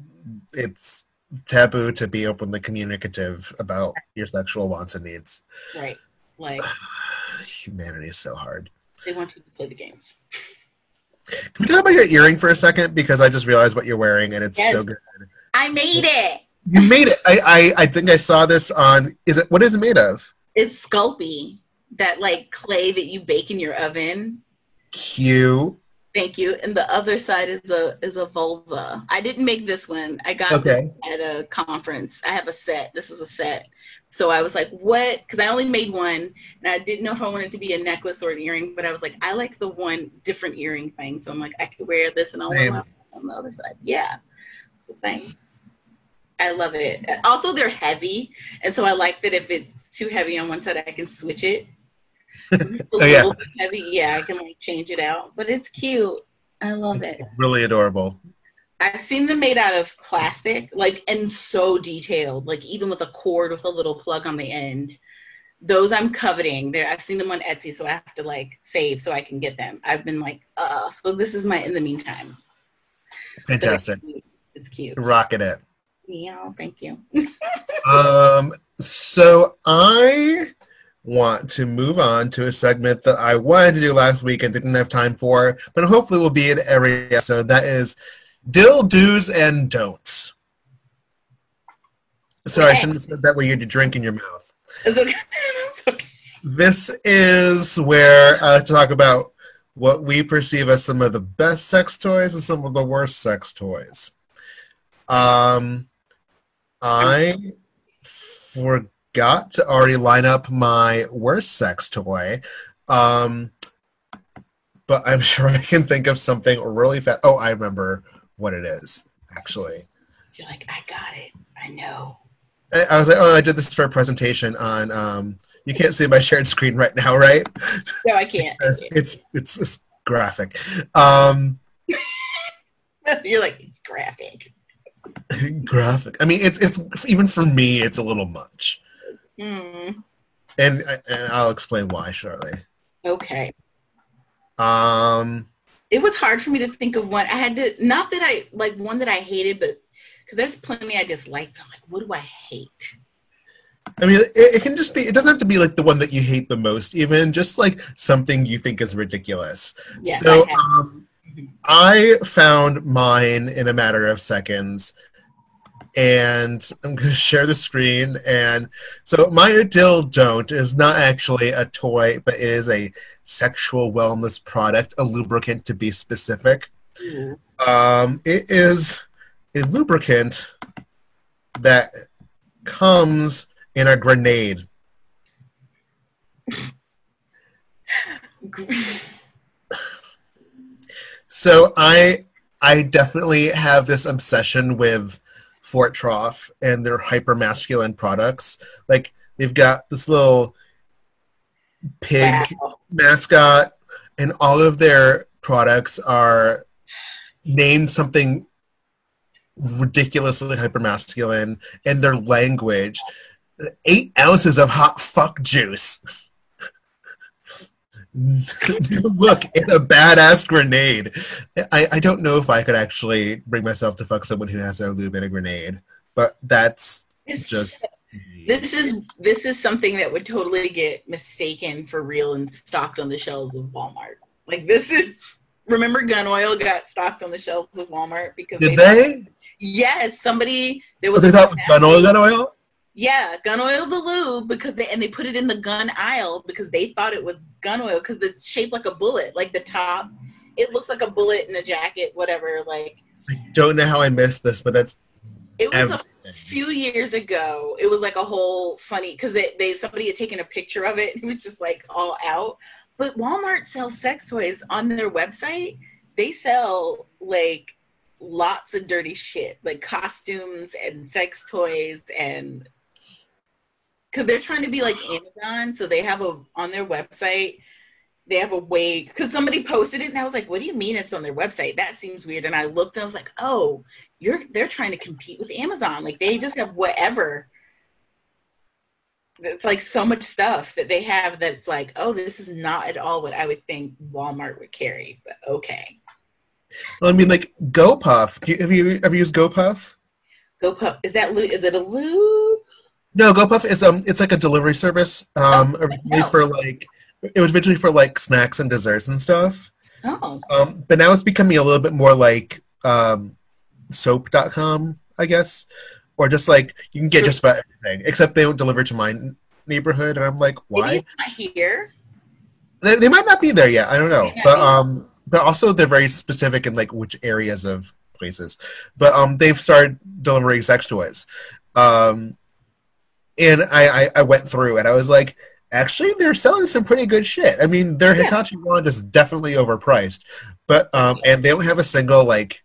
it's taboo to be openly communicative about your sexual wants and needs. Right. Like, humanity is so hard. They want you to play the games. Can we talk about your earring for a second? Because I just realized what you're wearing and it's yes. so good. I made it. You made it. I, I I think I saw this on. Is it what is it made of? It's Sculpey, that like clay that you bake in your oven. Cute. Thank you. And the other side is a is a vulva. I didn't make this one. I got okay. this at a conference. I have a set. This is a set. So I was like, what? Because I only made one, and I didn't know if I wanted to be a necklace or an earring. But I was like, I like the one different earring thing. So I'm like, I could wear this, and I'll wear on the other side. Yeah, it's a thing. I love it. Also, they're heavy, and so I like that if it's too heavy on one side, I can switch it. oh, yeah. heavy, yeah, I can like change it out. But it's cute. I love it's it. Really adorable. I've seen them made out of plastic, like and so detailed, like even with a cord with a little plug on the end. Those I'm coveting. There, I've seen them on Etsy, so I have to like save so I can get them. I've been like, uh, so this is my in the meantime. Fantastic. It's cute. it's cute. Rocking it. Yeah, thank you. um, so I want to move on to a segment that I wanted to do last week and didn't have time for, but hopefully will be in every episode. That is dill do's and don'ts. Sorry, okay. I shouldn't have said that way. you had to drink in your mouth. Okay. okay. This is where I talk about what we perceive as some of the best sex toys and some of the worst sex toys. Um, I forgot to already line up my worst sex toy. Um, but I'm sure I can think of something really fast. Oh, I remember what it is, actually. You're like, I got it. I know. I, I was like, oh, I did this for a presentation on. Um, you can't see my shared screen right now, right? No, I can't. It's, it's, it's graphic. Um, You're like, it's graphic. graphic. I mean, it's it's even for me, it's a little much. Mm. And and I'll explain why shortly. Okay. Um. It was hard for me to think of one. I had to not that I like one that I hated, but because there's plenty I dislike. I'm like, what do I hate? I mean, it, it, can just be. It doesn't have to be like the one that you hate the most. Even just like something you think is ridiculous. Yeah, so, um, I found mine in a matter of seconds. And I'm going to share the screen. And so, my dill don't is not actually a toy, but it is a sexual wellness product, a lubricant to be specific. Mm-hmm. Um, it is a lubricant that comes in a grenade. So I I definitely have this obsession with Fort Troff and their hyper masculine products. Like they've got this little pig Wow. mascot, and all of their products are named something ridiculously hypermasculine, and their language. Eight ounces of hot fuck juice. Look, it's a badass grenade. I, I don't know if I could actually bring myself to fuck someone who has their lube in a grenade, but that's It's just. this is this is something that would totally get mistaken for real and stocked on the shelves of Walmart. Like this is remember gun oil got stocked on the shelves of Walmart because Did thought- they? Yes, somebody there Oh, was they thought gun oil, gun oil? Yeah, gun oil the lube because they and they put it in the gun aisle because they thought it was gun oil because it's shaped like a bullet, like the top. It looks like a bullet in a jacket, whatever. Like I don't know how I missed this, but that's it was a few years ago. It was like a whole funny because they, they somebody had taken a picture of it. and It was just like all out. But Walmart sells sex toys on their website. They sell like lots of dirty shit, like costumes and sex toys and because they're trying to be like Amazon, so they have a on their website. They have a way because somebody posted it, and I was like, "What do you mean it's on their website? That seems weird." And I looked, and I was like, "Oh, you're they're trying to compete with Amazon. Like they just have whatever. It's like so much stuff that they have that's like, oh, this is not at all what I would think Walmart would carry. But okay, Well, I mean, like GoPuff. Do you, have you ever used GoPuff? go pup. Is that? Is it a lube? No, GoPuff is um, it's like a delivery service. Um, Oh, originally for like, it was originally for like snacks and desserts and stuff. Oh, Um, but now it's becoming a little bit more like um, soap.com, I guess, or just like you can get just about everything, except they don't deliver to my neighborhood, and I'm like, why? maybe it's not here. They, they might not be there yet. I don't know, but um, but also they're very specific in like which areas of places. But um, they've started delivering sex toys, um, and I, I I went through and I was like, actually, they're selling some pretty good shit. I mean, their Yeah. Hitachi wand is definitely overpriced, but um, and they don't have a single like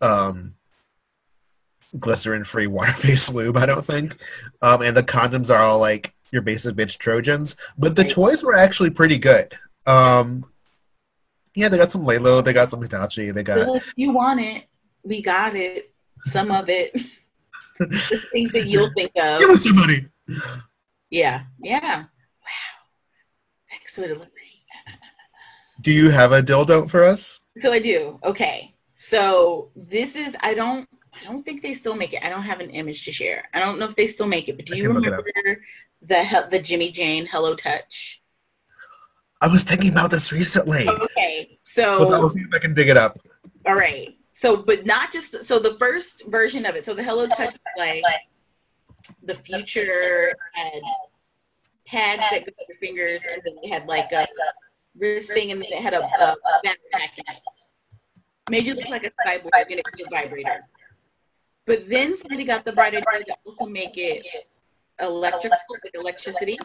um glycerin free water based lube i don't think um and the condoms are all like your basic bitch trojans but the toys were actually pretty good um yeah they got some LELO they got some hitachi they got Well, if you want it, we got it. Some of it. the things that you'll think of. give us some money Yeah, yeah. Wow. Thanks for delivery. do you have a dildo for us So I do. Okay. So this is I don't I don't think they still make it. I don't have an image to share. I don't know if they still make it, but do you can look it up. remember the the Jimmy Jane Hello Touch? i was thinking about this recently Okay. Hold on, So i'll see if i can dig it up all right. So but not just so the first version of it. So the Hello Touch like the future had pads that go up your fingers and then they had like a wrist thing and then it had a, a backpack in it. Made you look like a cyborg and it was a vibrator. But then somebody got the bright idea to also make it electrical, like electricity.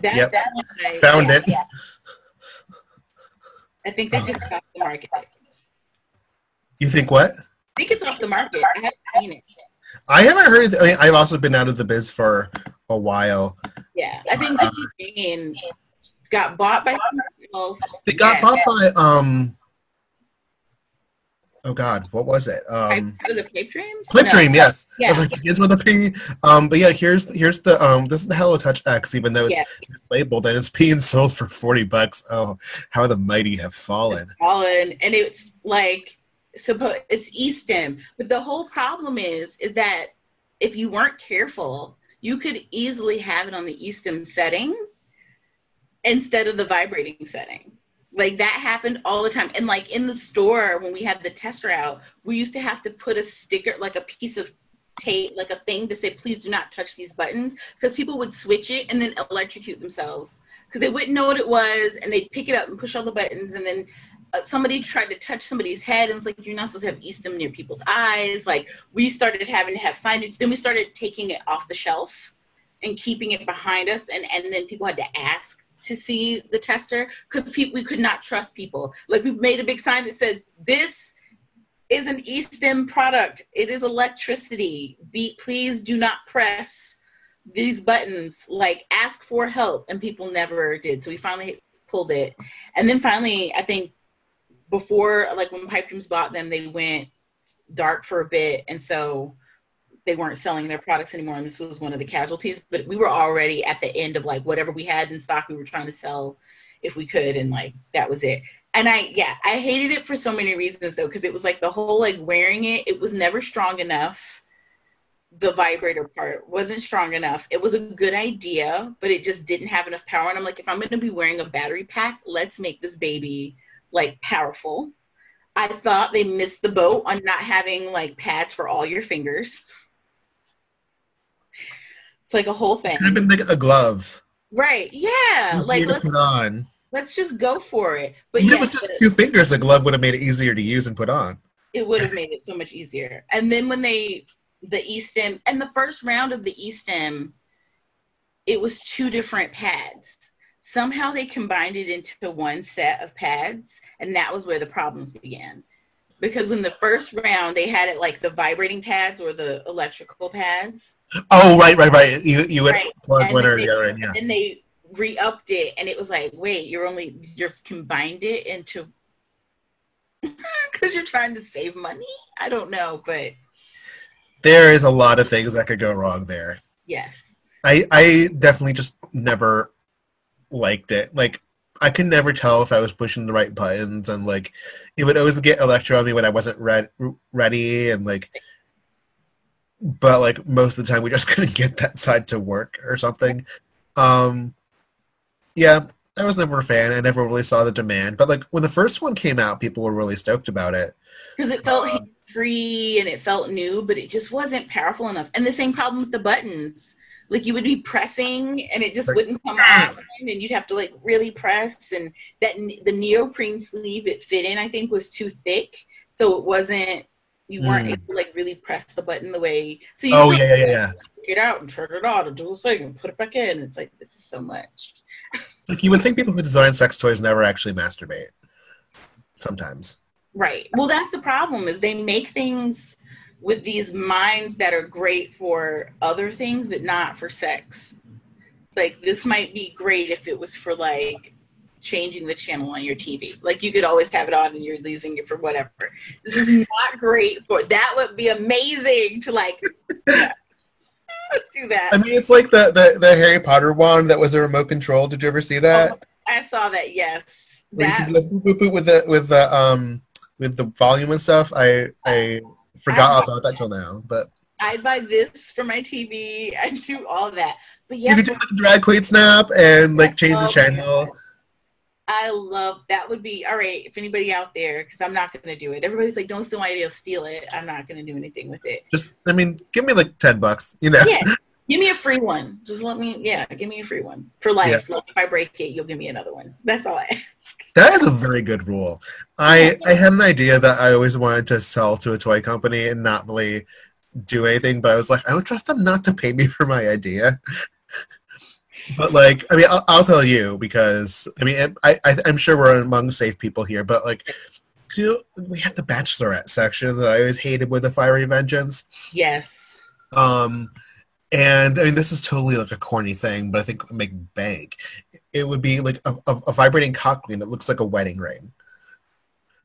That's Yep. that I Found yeah, it. yeah. I think they just got off the market. You think what I think it's off the market. I haven't seen it. i haven't heard i mean i've also been out of the biz for a while Yeah, I think Jimmy Jane got bought by else. They got Yeah, bought by um. Oh God, what was it? Um, out of the Cape Dreams. Clip No. Dream, yes. I was Yeah. like, "Is with a P." Um, but yeah, here's here's the um. This is the Hello Touch X, even though it's Yeah. labeled and it's being sold for forty bucks. Oh, how the mighty have fallen! Fallen, and it's like supposed it's E-stim, but the whole problem is is that if you weren't careful, you could easily have it on the E-stim setting instead of the vibrating setting. Like that happened all the time. And like in the store when we had the tester out, we used to have to put a sticker, like a piece of tape, like a thing to say, please do not touch these buttons, because people would switch it and then electrocute themselves because they wouldn't know what it was and they'd pick it up and push all the buttons and then uh, somebody tried to touch somebody's head and it's like you're not supposed to have E-stim near people's eyes. Like we started having to have signage. Then we started taking it off the shelf and keeping it behind us and, and then people had to ask to see the tester because people we could not trust people. Like we made a big sign that says this is an E-stim product. It is electricity. Be please do not press these buttons like ask for help and people never did so we finally pulled it and then finally i think before like when pipe dreams bought them they went dark for a bit and so they weren't selling their products anymore and this was one of the casualties but we were already at the end of like whatever we had in stock we were trying to sell if we could and like that was it. And i yeah i hated it for so many reasons though because it was like the whole like wearing it it was never strong enough. The vibrator part wasn't strong enough. It was a good idea but it just didn't have enough power and i'm like if i'm going to be wearing a battery pack let's make this baby like powerful. I thought they missed the boat on not having like pads for all your fingers it's like a whole thing Could have been like a glove. right yeah like let's, put on. let's just go for it but yeah if it's just two fingers, a glove would have made it easier to use and put on. it would have made it so much easier. And then when they the E-stim and the first round of the E-stim, it was two different pads. Somehow they combined it into one set of pads, and that was where the problems began. Because in the first round they had it like the vibrating pads or the electrical pads. Oh, right, right, right. You you would Right. plug And one then or the other in, yeah. And they re-upped it and it was like, wait, you're only you're combined it into because you're trying to save money? I don't know, but There is a lot of things that could go wrong there. yes. I I definitely just never liked it. Like I could never tell if I was pushing the right buttons, and like it would always get electro on me when I wasn't read, ready, and like. But like most of the time, we just couldn't get that side to work or something. Um, yeah, I was never a fan. I never really saw the demand. But like when the first one came out, people were really stoked about it. because it felt free and it felt new, but it just wasn't powerful enough. And the same problem with the buttons. Like you would be pressing and it just Like, wouldn't come on, and you'd have to like really press. And that the neoprene sleeve it fit in, I think, was too thick, so it wasn't. You weren't Mm. able to like really press the button the way. So you Oh yeah, yeah, yeah. Get out and turn it on and do the thing and put it back in. It's like this is so much. Like you would think people who design sex toys never actually masturbate. Sometimes. Right. Well, that's the problem is they make things with these minds that are great for other things, but not for sex. It's like this might be great if it was for like changing the channel on your TV. Like you could always have it on and you're losing it for whatever. This is not great for that. Would be amazing to like do that. I mean, it's like the, the, the Harry Potter one that was a remote control. Did you ever see that? I saw that. Yes, Where that could boop, boop, boop with the with the um with the volume and stuff. I I forgot all about that till now. But I'd buy this for my TV. I'd do all that. But yeah, you could do like a drag queen snap and like change the Oh, channel. I love that. Would be all right if anybody out there, because I'm not going to do it. Everybody's like, "Don't steal my idea, steal it." I'm not going to do anything with it. Just I mean, give me like ten bucks. You know. Yeah, give me a free one. Just let me. Yeah, give me a free one for life. Like, if I break it, you'll give me another one. That's all I ask. That is a very good rule. I I had an idea that I always wanted to sell to a toy company and not really do anything, but I was like, I would trust them not to pay me for my idea. But like, I mean, I'll, I'll tell you because I mean, I, I I'm sure we're among safe people here, but like. You know, we had the bachelorette section that I always hated with the fiery vengeance. Yes. Um, and I mean, this is totally like a corny thing, but I think it would make bank. It would be like a, a, a vibrating cock ring that looks like a wedding ring.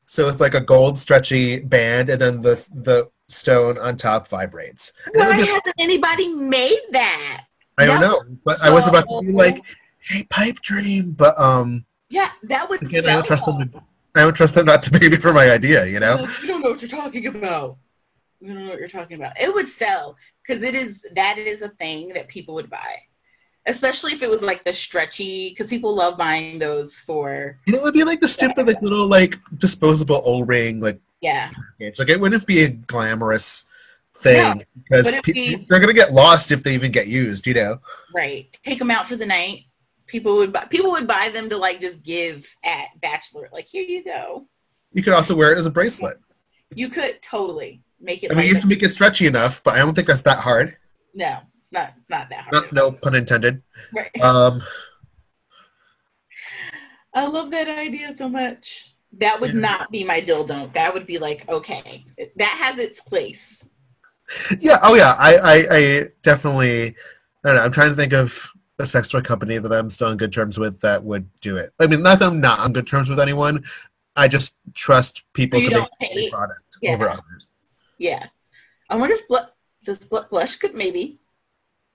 So it's like a gold stretchy band, and then the the stone on top vibrates. Why hasn't anybody made that? I don't know, but I was about to be like, "Hey, pipe dream," but um, Yeah, that would again, I don't trust them. To, I don't trust them not to pay me for my idea. You know. You don't know what you're talking about. You don't know what you're talking about. It would sell because it is that is a thing that people would buy, especially if it was like the stretchy. Because people love buying those for And it would be like the stupid, like little, like disposable O ring, like yeah. package. Like it wouldn't be a glamorous thing No, because pe- be- they're gonna get lost if they even get used. You know. Right. Take them out for the night. People would buy. People would buy them to like just give at bachelor. Like here you go. You could also wear it as a bracelet. You could totally make it. I mean, like you have to make it stretchy enough, but I don't think that's that hard. no, it's not. It's not that hard. Not, no pun intended. Right. Um, I love that idea so much. That would Yeah. not be my dildo. That would be like okay, that has its place. Yeah. Oh, yeah. I, I, I definitely I don't know. I'm trying to think of a sex toy company that I'm still on good terms with that would do it. I mean, not that I'm not on good terms with anyone. I just trust people You to make hate- a product yeah. over others. Yeah. I wonder if Bl- does Bl- Blush could maybe.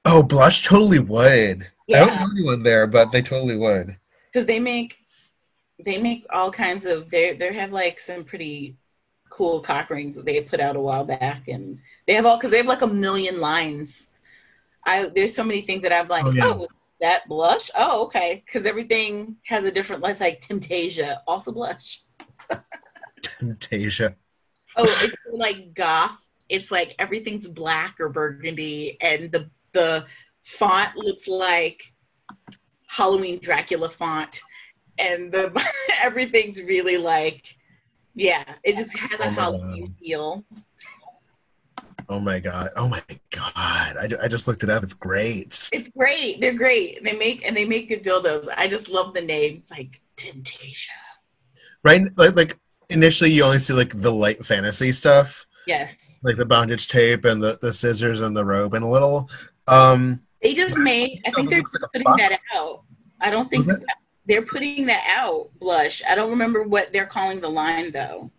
Oh, Blush totally would. I don't Yeah. know anyone there, but they totally would. because they make they make all kinds of they they have like some pretty cool cock rings that they put out a while back and they have all because they have like a million lines. I there's so many things that i'm like Oh, oh, that blush? Oh okay. Because everything has a different it's like temptasia also blush. Temptasia. oh it's like goth. It's like everything's black or burgundy and the the font looks like halloween dracula font and the everything's really like yeah it just has a Oh halloween feel Oh my god. Oh my god. I, I just looked it up. It's great. it's great they're great they make and they make good dildos i just love the names like temptasia Right? Like, like initially, you only see like the light fantasy stuff, yes like the bondage tape and the, the scissors and the robe and a little. Um, they just made i think they're like putting that out i don't think it? They're putting that out blush. I don't remember what they're calling the line though.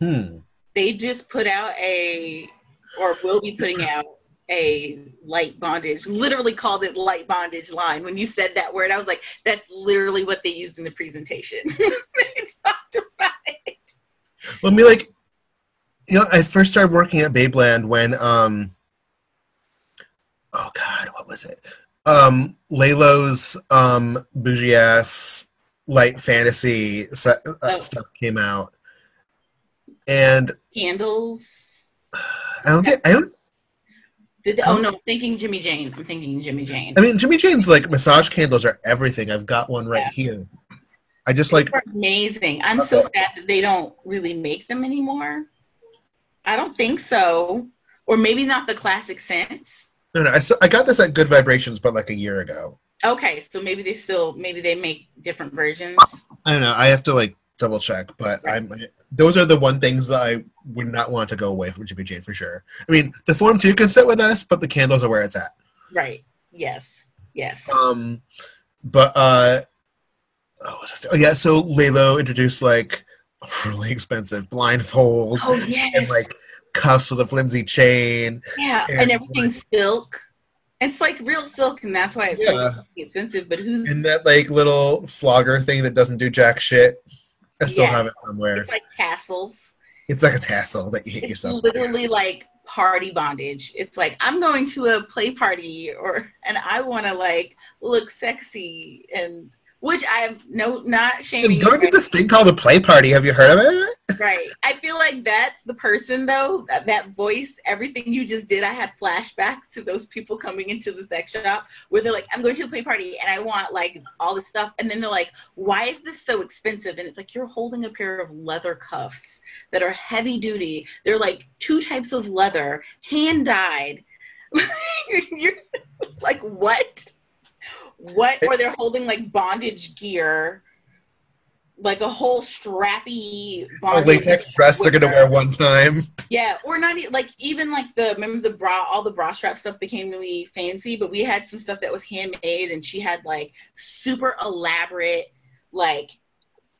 Hmm. they just put out a or will be putting out a light bondage literally called it light bondage line when you said that word. I was like that's literally what they used in the presentation. They talked about it. Well, I mean, like, you know, I first started working at Babeland when, um, oh god, what was it? Um, LELO's um, bougie ass light fantasy set, uh, Oh. stuff came out, and candles I don't think I don't. did oh no i'm thinking jimmy jane i'm thinking jimmy jane I mean, Jimmy Jane's like massage candles are everything. I've got one right Yeah. here. I just like amazing i'm so sad that they don't really make them anymore i don't think so or maybe not the classic scents no, no. I, I got this at Good Vibrations, but like a year ago. okay so maybe they still maybe they make different versions I don't know. I have to like double check, but I'm. Those are the one things that I would not want to go away from Jimmy Jane for sure. I mean, the Form Two can sit with us, but the candles are where it's at. Right. Yes. Yes. Um, but uh, oh, what was I saying? oh yeah. So LELO introduced like a really expensive blindfold Oh yes. and like cuffs with a flimsy chain. yeah, and, and everything's silk. It's like real silk, and that's why it's Yeah. expensive. But who's? And that like little flogger thing that doesn't do jack shit. I still Yeah. have it somewhere. It's like tassels. It's like a tassel that you hit It's yourself. with. literally like party bondage. It's like I'm going to a play party, or and I want to like look sexy, and which I'm no not shaming. Going to this thing called a play party. Have you heard of it? Right. I feel like that's the person though, that, that voice, everything you just did, I had flashbacks to those people coming into the sex shop where they're like, I'm going to a play party and I want like all this stuff. And then they're like, why is this so expensive? And it's like, you're holding a pair of leather cuffs that are heavy duty. They're like two types of leather, hand dyed. you're like, what? What? Or they're holding like bondage gear like a whole strappy A bondage latex dress they're gonna wear one time. yeah, or not even, like even like the remember the bra all the bra strap stuff became really fancy, but we had some stuff that was handmade and she had like super elaborate like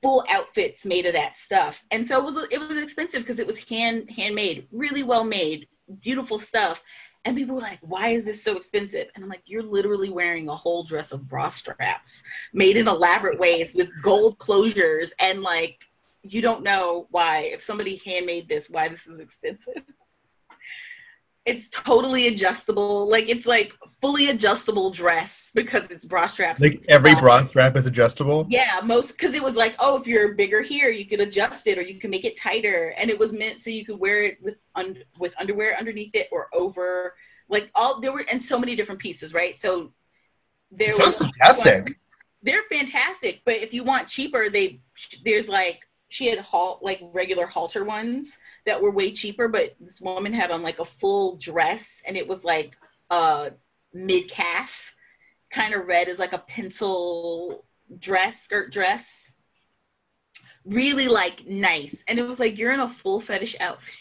full outfits made of that stuff. And so it was it was expensive because it was hand handmade, really well made, beautiful stuff. And people were like, "Why is this so expensive?" And I'm like, "You're literally wearing a whole dress of bra straps made in elaborate ways with gold closures and like you don't know why if somebody handmade this why this is expensive it's totally adjustable like it's like fully adjustable dress because it's bra straps. Like every bra strap is adjustable. yeah most because it was like oh if you're bigger here you could adjust it or you can make it tighter. And it was meant so you could wear it with un- with underwear underneath it or over. Like all there were and so many different pieces right? So there Sounds was fantastic. they're fantastic but if you want cheaper they there's like she had halt like regular halter ones that were way cheaper but this woman had on like a full dress and it was like uh mid calf kind of red as like a pencil dress skirt dress. Really like nice. And it was like you're in a full fetish outfit.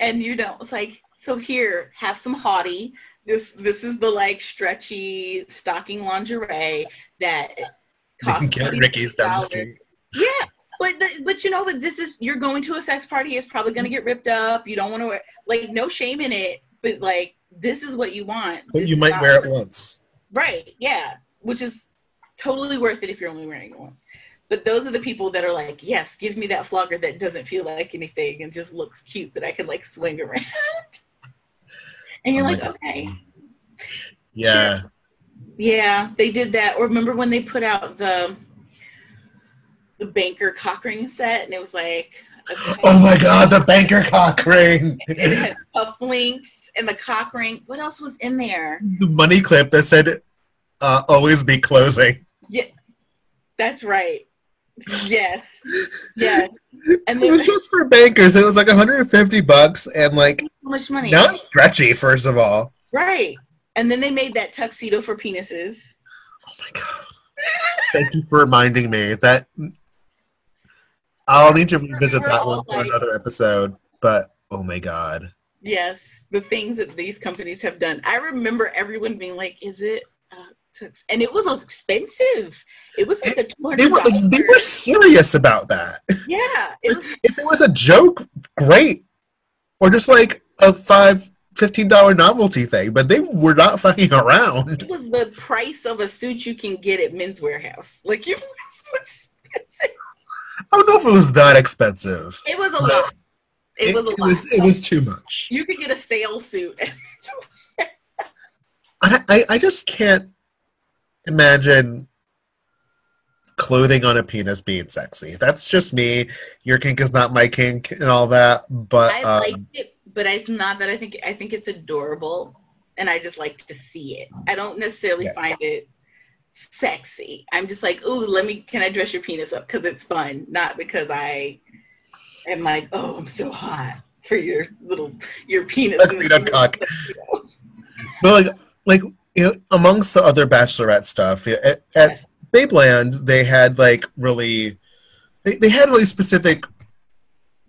And you know it's like So here, have some hottie. This this is the like stretchy stocking lingerie that costs Get Ricky's down the street. Yeah, but the, but you know, but this is you're going to a sex party. It's probably going to get ripped up. You don't want to wear like no shame in it, but like this is what you want. But This you might wear it once. Right? Yeah, which is totally worth it if you're only wearing it once. But those are the people that are like, yes, give me that flogger that doesn't feel like anything and just looks cute that I can like swing around. and you're Oh like, okay, Yeah. yeah, they did that. Or remember when they put out the the banker cock ring set and it was like Oh my god, the banker cock ring. it had cufflinks and the cock ring. What else was in there? the money clip that said uh, always be closing. Yeah, that's right. Yes, yes. And It was just for bankers. It was like 150 bucks and like so much money. not stretchy, first of all. Right. And then they made that tuxedo for penises. Oh my god. Thank you for reminding me that I'll need to revisit that one for another episode. But oh my god. Yes, the things that these companies have done. I remember everyone being like, "Is it?" Uh, and it was expensive. It was like a They were like, they were serious about that. Yeah, it was. If it was a joke, great. Or just like a five fifteen dollar novelty thing, but they were not fucking around. It was the price of a suit you can get at Men's Wearhouse. Like it was expensive. I don't know if it was that expensive. It was a lot. It, was a it lot. was it was too much. you could get a sale suit. I, I, I just can't imagine clothing on a penis being sexy. That's just me. Your kink is not my kink and all that. But I um, like it, but it's not that I think I think it's adorable, and I just like to see it. I don't necessarily Yeah. find it sexy. I'm just like, ooh, let me. Can I dress your penis up because it's fun, not because I am like, oh, I'm so hot for your little your penis. Tuxedo cock. but like like you know, amongst the other bachelorette stuff at, at Yes. Babeland, they had like really they, they had really specific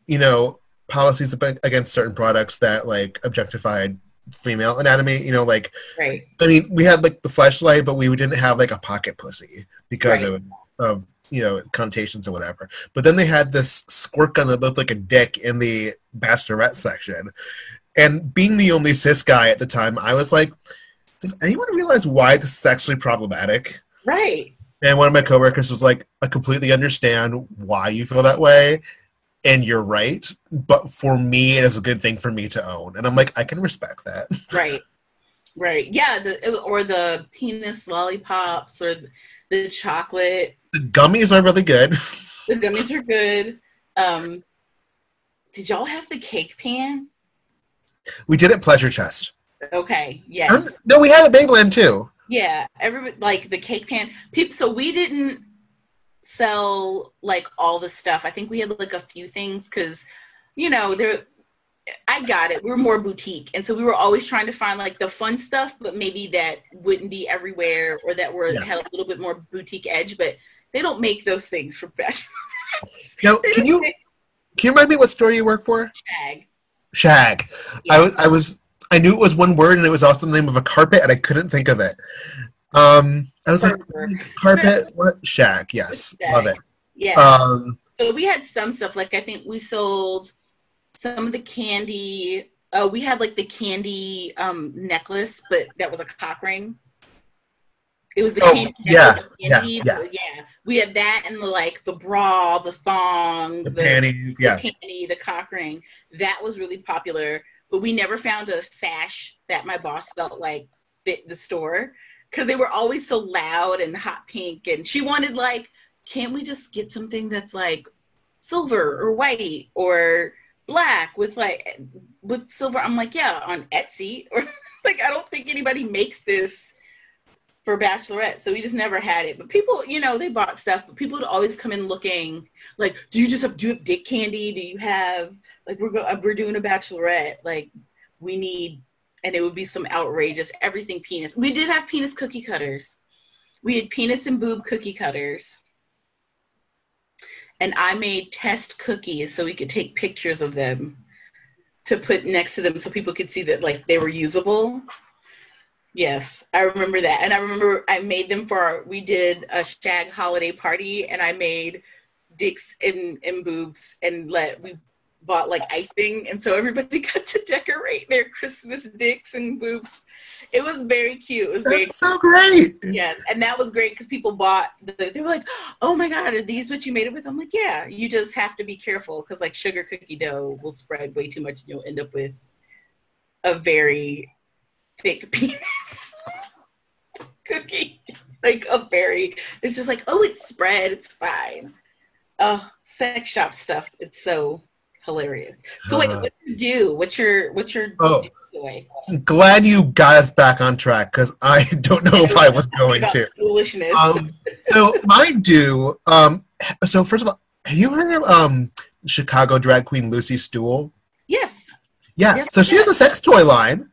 you know policies against certain products that like objectified female anatomy you know like Right. I mean, we had like the Fleshlight, but we didn't have like a pocket pussy because Right. of, of you know connotations or whatever. But then they had this squirt gun that looked like a dick in the bachelorette section, and being the only cis guy at the time, I was like, "Does anyone realize why this is actually problematic?" Right. And one of my coworkers was like, "I completely understand why you feel that way." And you're right, but for me, it is a good thing for me to own. And I'm like, I can respect that. Right. Right. Yeah. The or the penis lollipops or the chocolate The gummies are really good. The gummies are good. Um, did y'all have the cake pan? We did it Pleasure Chest. Okay, Um, yes, no, we had a Babeland too. yeah. Every like the cake pan. People. So we didn't sell like all the stuff. I think we had like a few things because, you know, there. I got it. We're more boutique, and so we were always trying to find like the fun stuff, but maybe that wouldn't be everywhere, or that were Yeah. had a little bit more boutique edge. But they don't make those things for best. Now, can you can you remind me what store you work for? Shag. Shag. Yeah. I was I was I knew it was one word and it was also the name of a carpet and I couldn't think of it. Um, I was like carpet. What Shag? Yes, Shag. love it. Yeah. Um, So we had some stuff like I think we sold some of the candy. Uh, we had like the candy um, necklace, but that was a cock ring. It was the Oh, candy yeah, necklace with yeah, yeah. yeah. We had that and the like the bra, the thong, the the, panties. the Yeah, panty, the cock ring. That was really popular, but we never found a sash that my boss felt like fit the store because they were always so loud and hot pink, and she wanted like, can't we just get something that's like silver or white or black with like with silver? I'm like, yeah, on Etsy. Or like I don't think anybody makes this for bachelorette so we just never had it. But people you know they bought stuff but people would always come in looking like do you just have do you have dick candy? Do you have like we're go- we're doing a bachelorette like we need and it would be some outrageous everything penis. We did have penis cookie cutters. We had penis and boob cookie cutters. And i made test cookies so we could take pictures of them to put next to them so people could see that like they were usable. Yes, I remember that, and I remember I made them for our, we did a shag holiday party, and I made dicks and, and boobs, and let we bought like icing, and so everybody got to decorate their Christmas dicks and boobs. It was very cute. It was very That's so great. Yes, and that was great because people bought. The, they were like, "Oh my god, are these what you made it with?" I'm like, "Yeah." You just have to be careful because like sugar cookie dough will spread way too much, and you'll end up with a very thick penis cookie. Like a very. It's just like, oh, it's spread. It's fine. Oh, sex shop stuff. It's so hilarious. So wait, Uh. what do you do? What's your what's your Oh. I'm glad you got us back on track because I don't know if I was going to. Foolishness. Um, so mine do. Um, so first of all, have you heard of um, Chicago drag queen Lucy Stoole? yes. Yeah. Yes, so she has a sex toy line.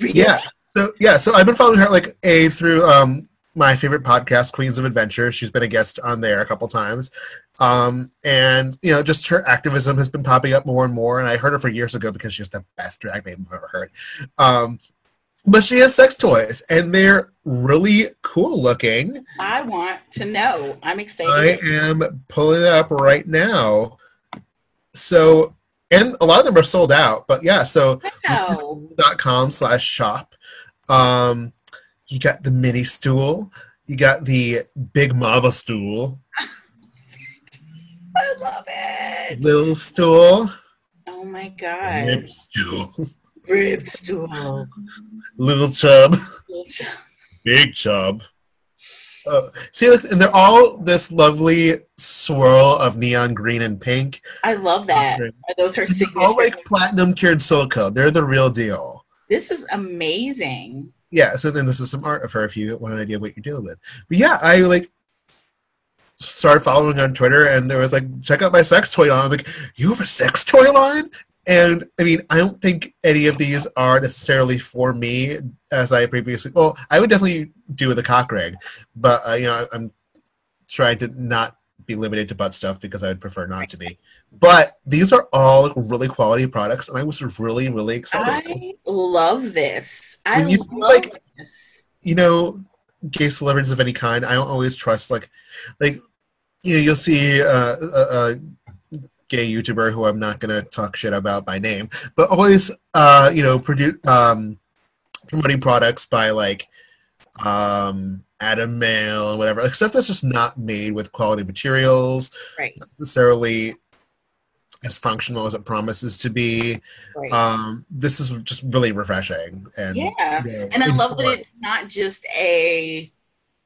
Really? Yeah. So yeah. So I've been following her like a through um my favorite podcast, Queens of Adventure. She's been a guest on there a couple times. Um, and you know, just her activism has been popping up more and more. And I heard her for years ago because she's the best drag name I've ever heard. Um, but she has sex toys, and they're really cool looking. I want to know. I'm excited. I am pulling it up right now. So, and a lot of them are sold out. But yeah, so dot com slash shop. Um, you got the mini stool. You got the big mama stool, love it. little stool, Oh my god. rib stool, Rib stool. little chub, big chub. Uh, see, look, and they're all this lovely swirl of neon green and pink. I love that. Are those her signature? all like platinum cured silicone. They're the real deal. this is amazing. Yeah, so then this is some art of her if you want an idea what you're dealing with. But yeah, I like started following on Twitter and there was like, check out my sex toy line. I'm like, you have a sex toy line? And I mean, I don't think any of these are necessarily for me, as I previously. Well, I would definitely do with the cock ring, but uh, you know, I'm trying to not be limited to butt stuff because I would prefer not to be. But these are all like, really quality products, and I was really, really excited. I love this. I you love like- this. you know, gay celebrities of any kind, I don't always trust like, like, you know, you'll see uh, a, a gay YouTuber who I'm not gonna talk shit about by name, but always, uh, you know, produce um, promoting products by like, um, Adam Male and whatever, like stuff that's just not made with quality materials, Right. necessarily as functional as it promises to be. Right. Um, this is just really refreshing and yeah. you know, And I love that it's not just a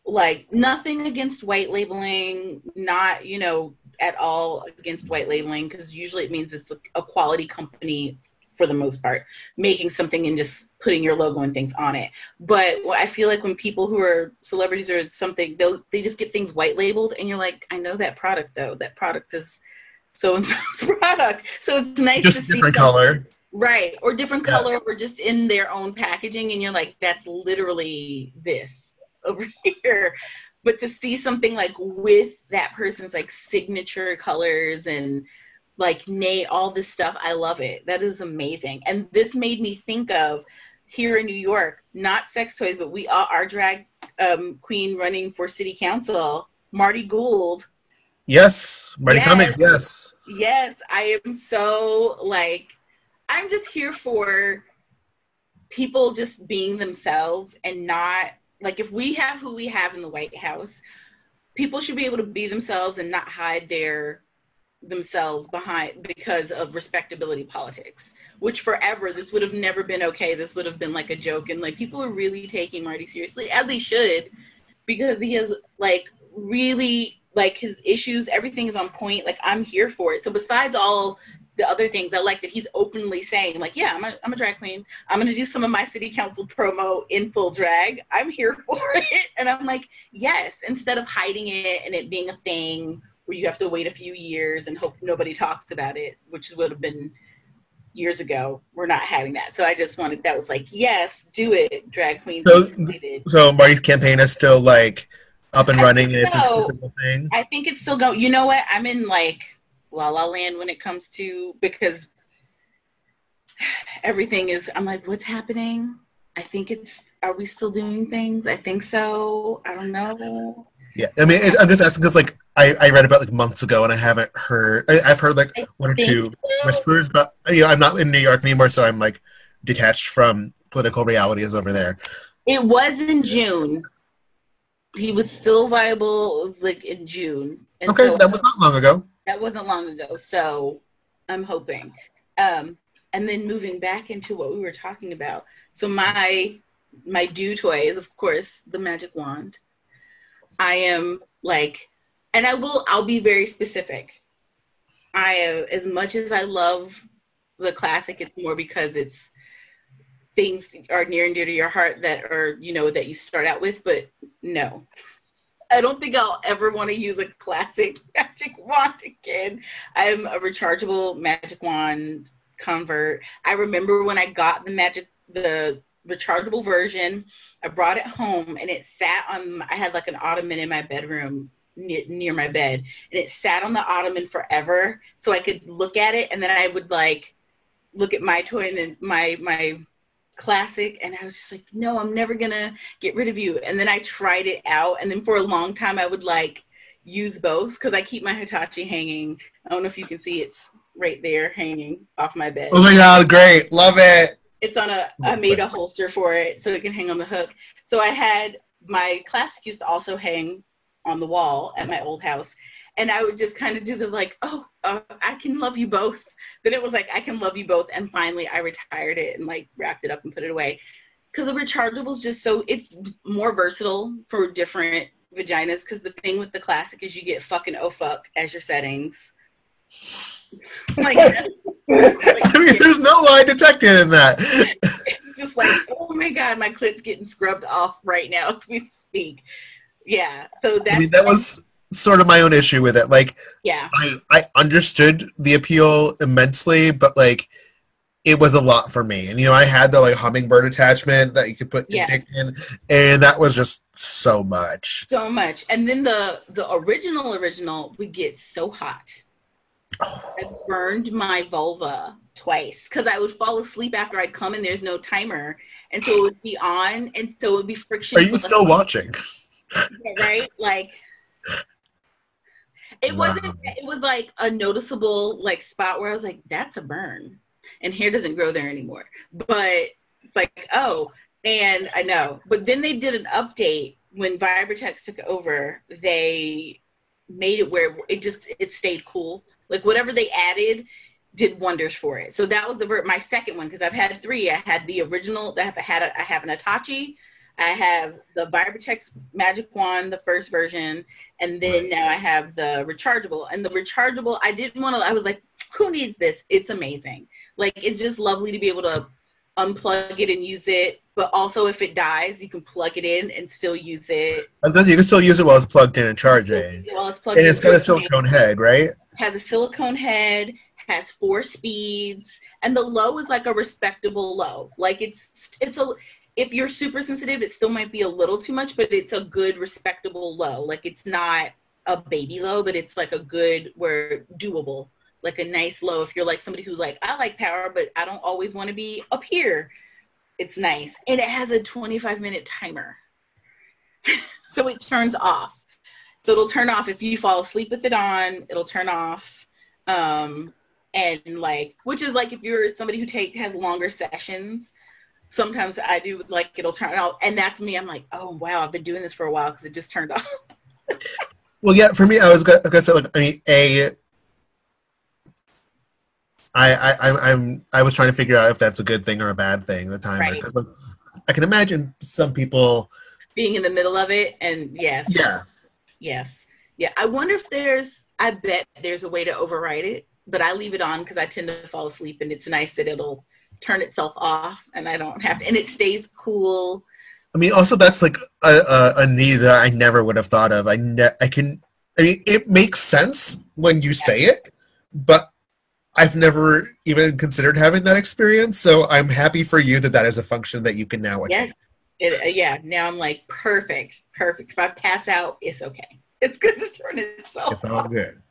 like nothing against white labeling, not, you know, at all against white labeling because usually it means it's a, a quality company for the most part making something and just putting your logo and things on it. But what I feel like when people who are celebrities or something, they'll they just get things white labeled and you're like, I know that product though. That product is so and so's product. So it's nice to just see different something- color. Right. Or different Yeah. color or just in their own packaging and you're like, that's literally this over here. But to see something like with that person's like signature colors and like Nate, all this stuff, I love it. That is amazing. And this made me think of here in New York, not sex toys, but we are our drag um, queen running for city council, Marti Gould. Yes, Marti Yes. Cummings. Yes, Yes, I am so like I'm just here for people just being themselves and not like if we have who we have in the White House, people should be able to be themselves and not hide their themselves behind because of respectability politics. Which forever this would have never been okay. This would have been like a joke and like people are really taking Marti seriously, as they should, because he has like really like his issues, everything is on point. Like I'm here for it. So besides all the other things, I like that he's openly saying, like, yeah, I'm a, I'm a drag queen. I'm gonna do some of my city council promo in full drag. I'm here for it, and I'm like, yes. Instead of hiding it and it being a thing where you have to wait a few years and hope nobody talks about it, which would have been years ago. We're not having that. So I just wanted that was like, yes, do it, drag queens. So- so Marti's campaign is still like up and I running, and it's a, it's a thing. I think it's still going. You know what? I'm in like La La Land when it comes to because everything is. I'm like, what's happening? I think it's. Are we still doing things? I think so. I don't know. Yeah, I mean, it, I'm just asking because like I, I read about like months ago and I haven't heard. I, I've heard like I one or two so. whispers, but you know, I'm not in New York anymore, so I'm like detached from political realities over there. It was in June. He was still viable. It was like in June. And Okay, so- that was not long ago. That wasn't long ago so i'm hoping. Um and then moving back into what we were talking about. So my my do toy is of course the magic wand. I am like and i will i'll be very specific. I as much as i love the classic it's more because it's things are near and dear to your heart that are you know that you start out with but no I don't think I'll ever want to use a classic magic wand again. I'm a rechargeable magic wand convert. I remember when I got the magic the rechargeable version, I brought it home and it sat on I had like an ottoman in my bedroom near, my bed and it sat on the ottoman forever so I could look at it and then I would like look at my toy and then my my classic and I was just like, no, I'm never gonna get rid of you. And then I tried it out and then for a long time I would like use both because I keep my Hitachi hanging. I don't know if you can see it's right there hanging off my bed. Oh my god, great, love it. It's on a I made a holster for it so it can hang on the hook. So I had my classic used to also hang on the wall at my old house. And I would just kind of do the like, oh, uh, I can love you both. Then it was like, I can love you both. And finally, I retired it and like wrapped it up and put it away. Because the rechargeable is just so, it's more versatile for different vaginas. Because the thing with the classic is you get fucking oh fuck as your settings. like, I mean, there's no lie detected in that. it's just like, oh my god, my clit's getting scrubbed off right now as we speak. Yeah. So that's I mean, that was sort of my own issue with it. Like, yeah. I I understood the appeal immensely, but like it was a lot for me. And you know, I had the like hummingbird attachment that you could put your Yeah. dick in, and that was just so much. So much. And then the the original original would get so hot. I burned my vulva twice because I would fall asleep after I'd come and there's no timer. And so it would be on and so it would be friction. Are you still watching? right? Like it wasn't it was like a noticeable like spot where I was like, that's a burn. And hair doesn't grow there anymore. But it's like, oh, and I know. But then they did an update when Vibratex took over, they made it where it just it stayed cool. Like whatever they added did wonders for it. So that was the ver- my second one because I've had three. I had the original. I have I had a, I have an Hitachi. I have the Vibratex Magic Wand, the first version, and then now I have the rechargeable. And the rechargeable, I didn't want to. I was like, who needs this? It's amazing. Like it's just lovely to be able to unplug it and use it. But also, if it dies, you can plug it in and still use it. You can still use it while it's plugged in and charging. While it's plugged And in. it's got a silicone head, right? has a silicone head, has four speeds, and the low is like a respectable low. Like it's it's a if you're super sensitive, it still might be a little too much, but it's a good respectable low. Like it's not a baby low, but it's like a good where doable. Like a nice low if you're like somebody who's like, I like power, but I don't always want to be up here. It's nice. And it has a 25 minute timer. so it turns off. So it'll turn off if you fall asleep with it on. It'll turn off, um, and like, which is like if you're somebody who take has longer sessions. Sometimes I do like it'll turn out, and that's me. I'm like, oh wow, I've been doing this for a while because it just turned off. Well, yeah. For me, I was gonna, gonna say like I mean, a. I, I I'm I'm was trying to figure out if that's a good thing or a bad thing. The timer, Right. because like, I can imagine some people. Being in the middle of it, and yes, Yeah, yes, yeah. I wonder if there's. I bet there's a way to override it, but I leave it on because I tend to fall asleep, and it's nice that it'll turn itself off, and I don't have to, and it stays cool. I mean, also that's like a, a, a need that I never would have thought of. I ne- I can. I mean, it makes sense when you say it, but I've never even considered having that experience. So I'm happy for you that that is a function that you can now. Yes. It, uh, yeah. Now I'm like perfect, perfect. If I pass out, it's okay. It's gonna turn itself It's all off. good.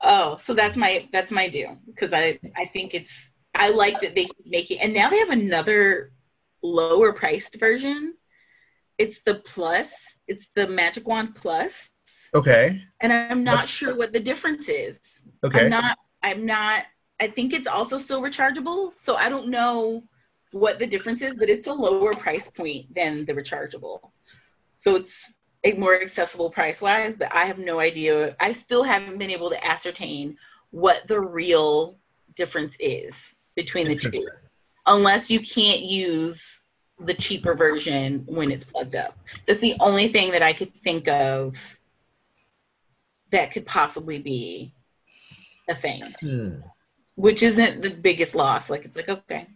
Oh, so that's my that's my do because I I think it's I like that they keep making, and now they have another lower priced version. It's the plus. It's the Magic Wand Plus, Okay. and I'm not What's- sure what the difference is. Okay. I'm not. I'm not. I think it's also still rechargeable, so I don't know what the difference is, but it's a lower price point than the rechargeable. So it's a more accessible price wise, but I have no idea. I still haven't been able to ascertain what the real difference is between the two, unless you can't use the cheaper version when it's plugged up. That's the only thing that I could think of that could possibly be a thing Hmm. which isn't the biggest loss. Like it's like okay,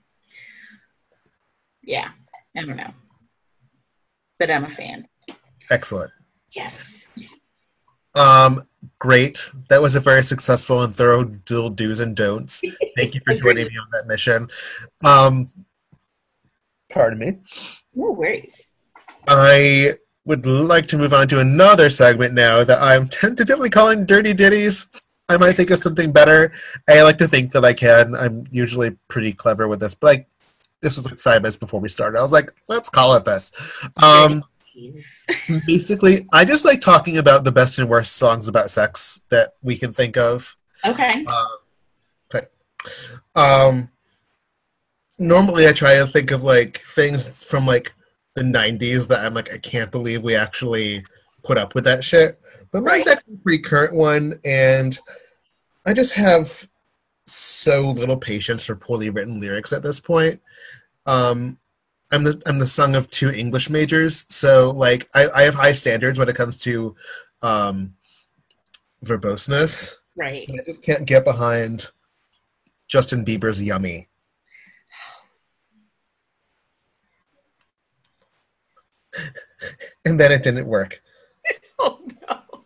yeah, I don't know, but I'm a fan. Excellent. Yes, Um, great. That was a very successful and thorough dual do's and don'ts. Thank you for joining me on that mission. Um, pardon me. no worries. I would like to move on to another segment now that I'm tentatively calling Dirty Ditties. I might think of something better. I like to think that I can. I'm usually pretty clever with this, but like this was like five minutes before we started. I was like, let's call it this. Um, Jeez. basically, I just like talking about the best and worst songs about sex that we can think of. Okay, Okay. Um, normally, I try to think of like things from like the '90s that I'm like, I can't believe we actually put up with that shit. But mine's Right. actually a pretty current one, and I just have so little patience for poorly written lyrics at this point. Um, I'm the I'm the son of two English majors, so like I, I have high standards when it comes to um, verboseness. right. I just can't get behind Justin Bieber's "Yummy." And then it didn't work. Oh no.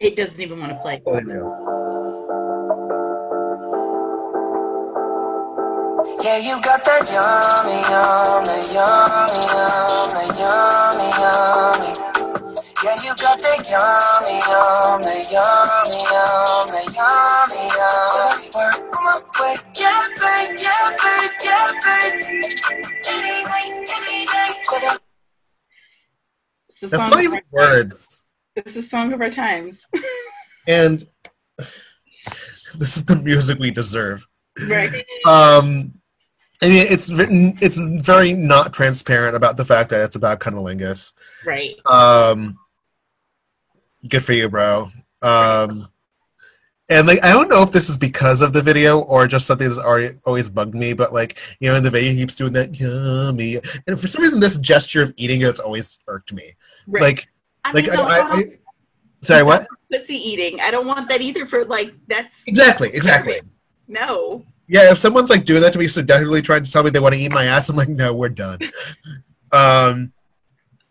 It doesn't even want to play. Oh, no. Yeah, you got that yummy, yum, that yummy, yum, that yummy, yummy. Yeah, you got that yummy, yum, that yummy, yum, that yummy, yum. So work my way, yeah, babe, yeah, babe, yeah, babe. Any night, any day. The It's That's not even words. It's the song of our times. And this is the music we deserve. right. Um, I mean, it's written. It's very not transparent about the fact that it's about cunnilingus. Right. Um, good for you, bro. Um, and like, I don't know if this is because of the video or just something that's already always bugged me. But like, you know, in the video, he keeps doing that yummy, and for some reason, this gesture of eating has always irked me. Right. Like, I like, mean, I, no, I, I, sorry, what? pussy eating. I don't want that either. For like, that's Exactly, exactly. no. Yeah, if someone's like doing that to me, so definitely trying to tell me they want to eat my ass, I'm like, no, we're done. um,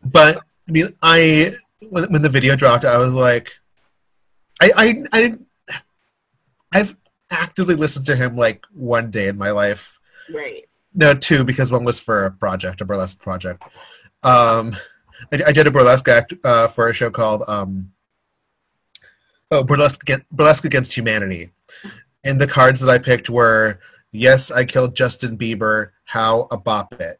but I mean, I when, when the video dropped, I was like, I, I, I, I've actively listened to him like one day in my life. Right. No, two because one was for a project, a burlesque project. Um, I, I did a burlesque act uh, for a show called um, oh burlesque burlesque against humanity, and the cards that I picked were yes, I killed Justin Bieber. How a bop it.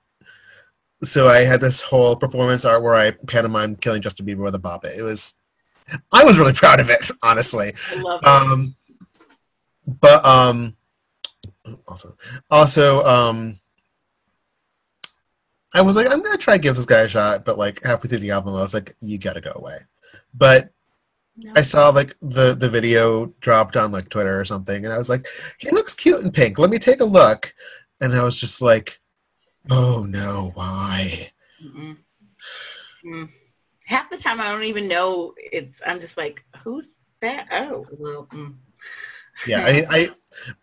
So I had this whole performance art where I pantomimed killing Justin Bieber with a bop it. It was, I was really proud of it, honestly. I love it. Um, but um, also, also um, I was like, I'm gonna try to give this guy a shot, but like halfway through the album, I was like, you gotta go away. But No. I saw like the the video dropped on like Twitter or something, and I was like, he looks cute in pink. Let me take a look. And I was just like, oh no, why? Mm-mm. Mm. Half the time I don't even know it's. I'm just like, who's that? Oh, well. Mm. Yeah, I, I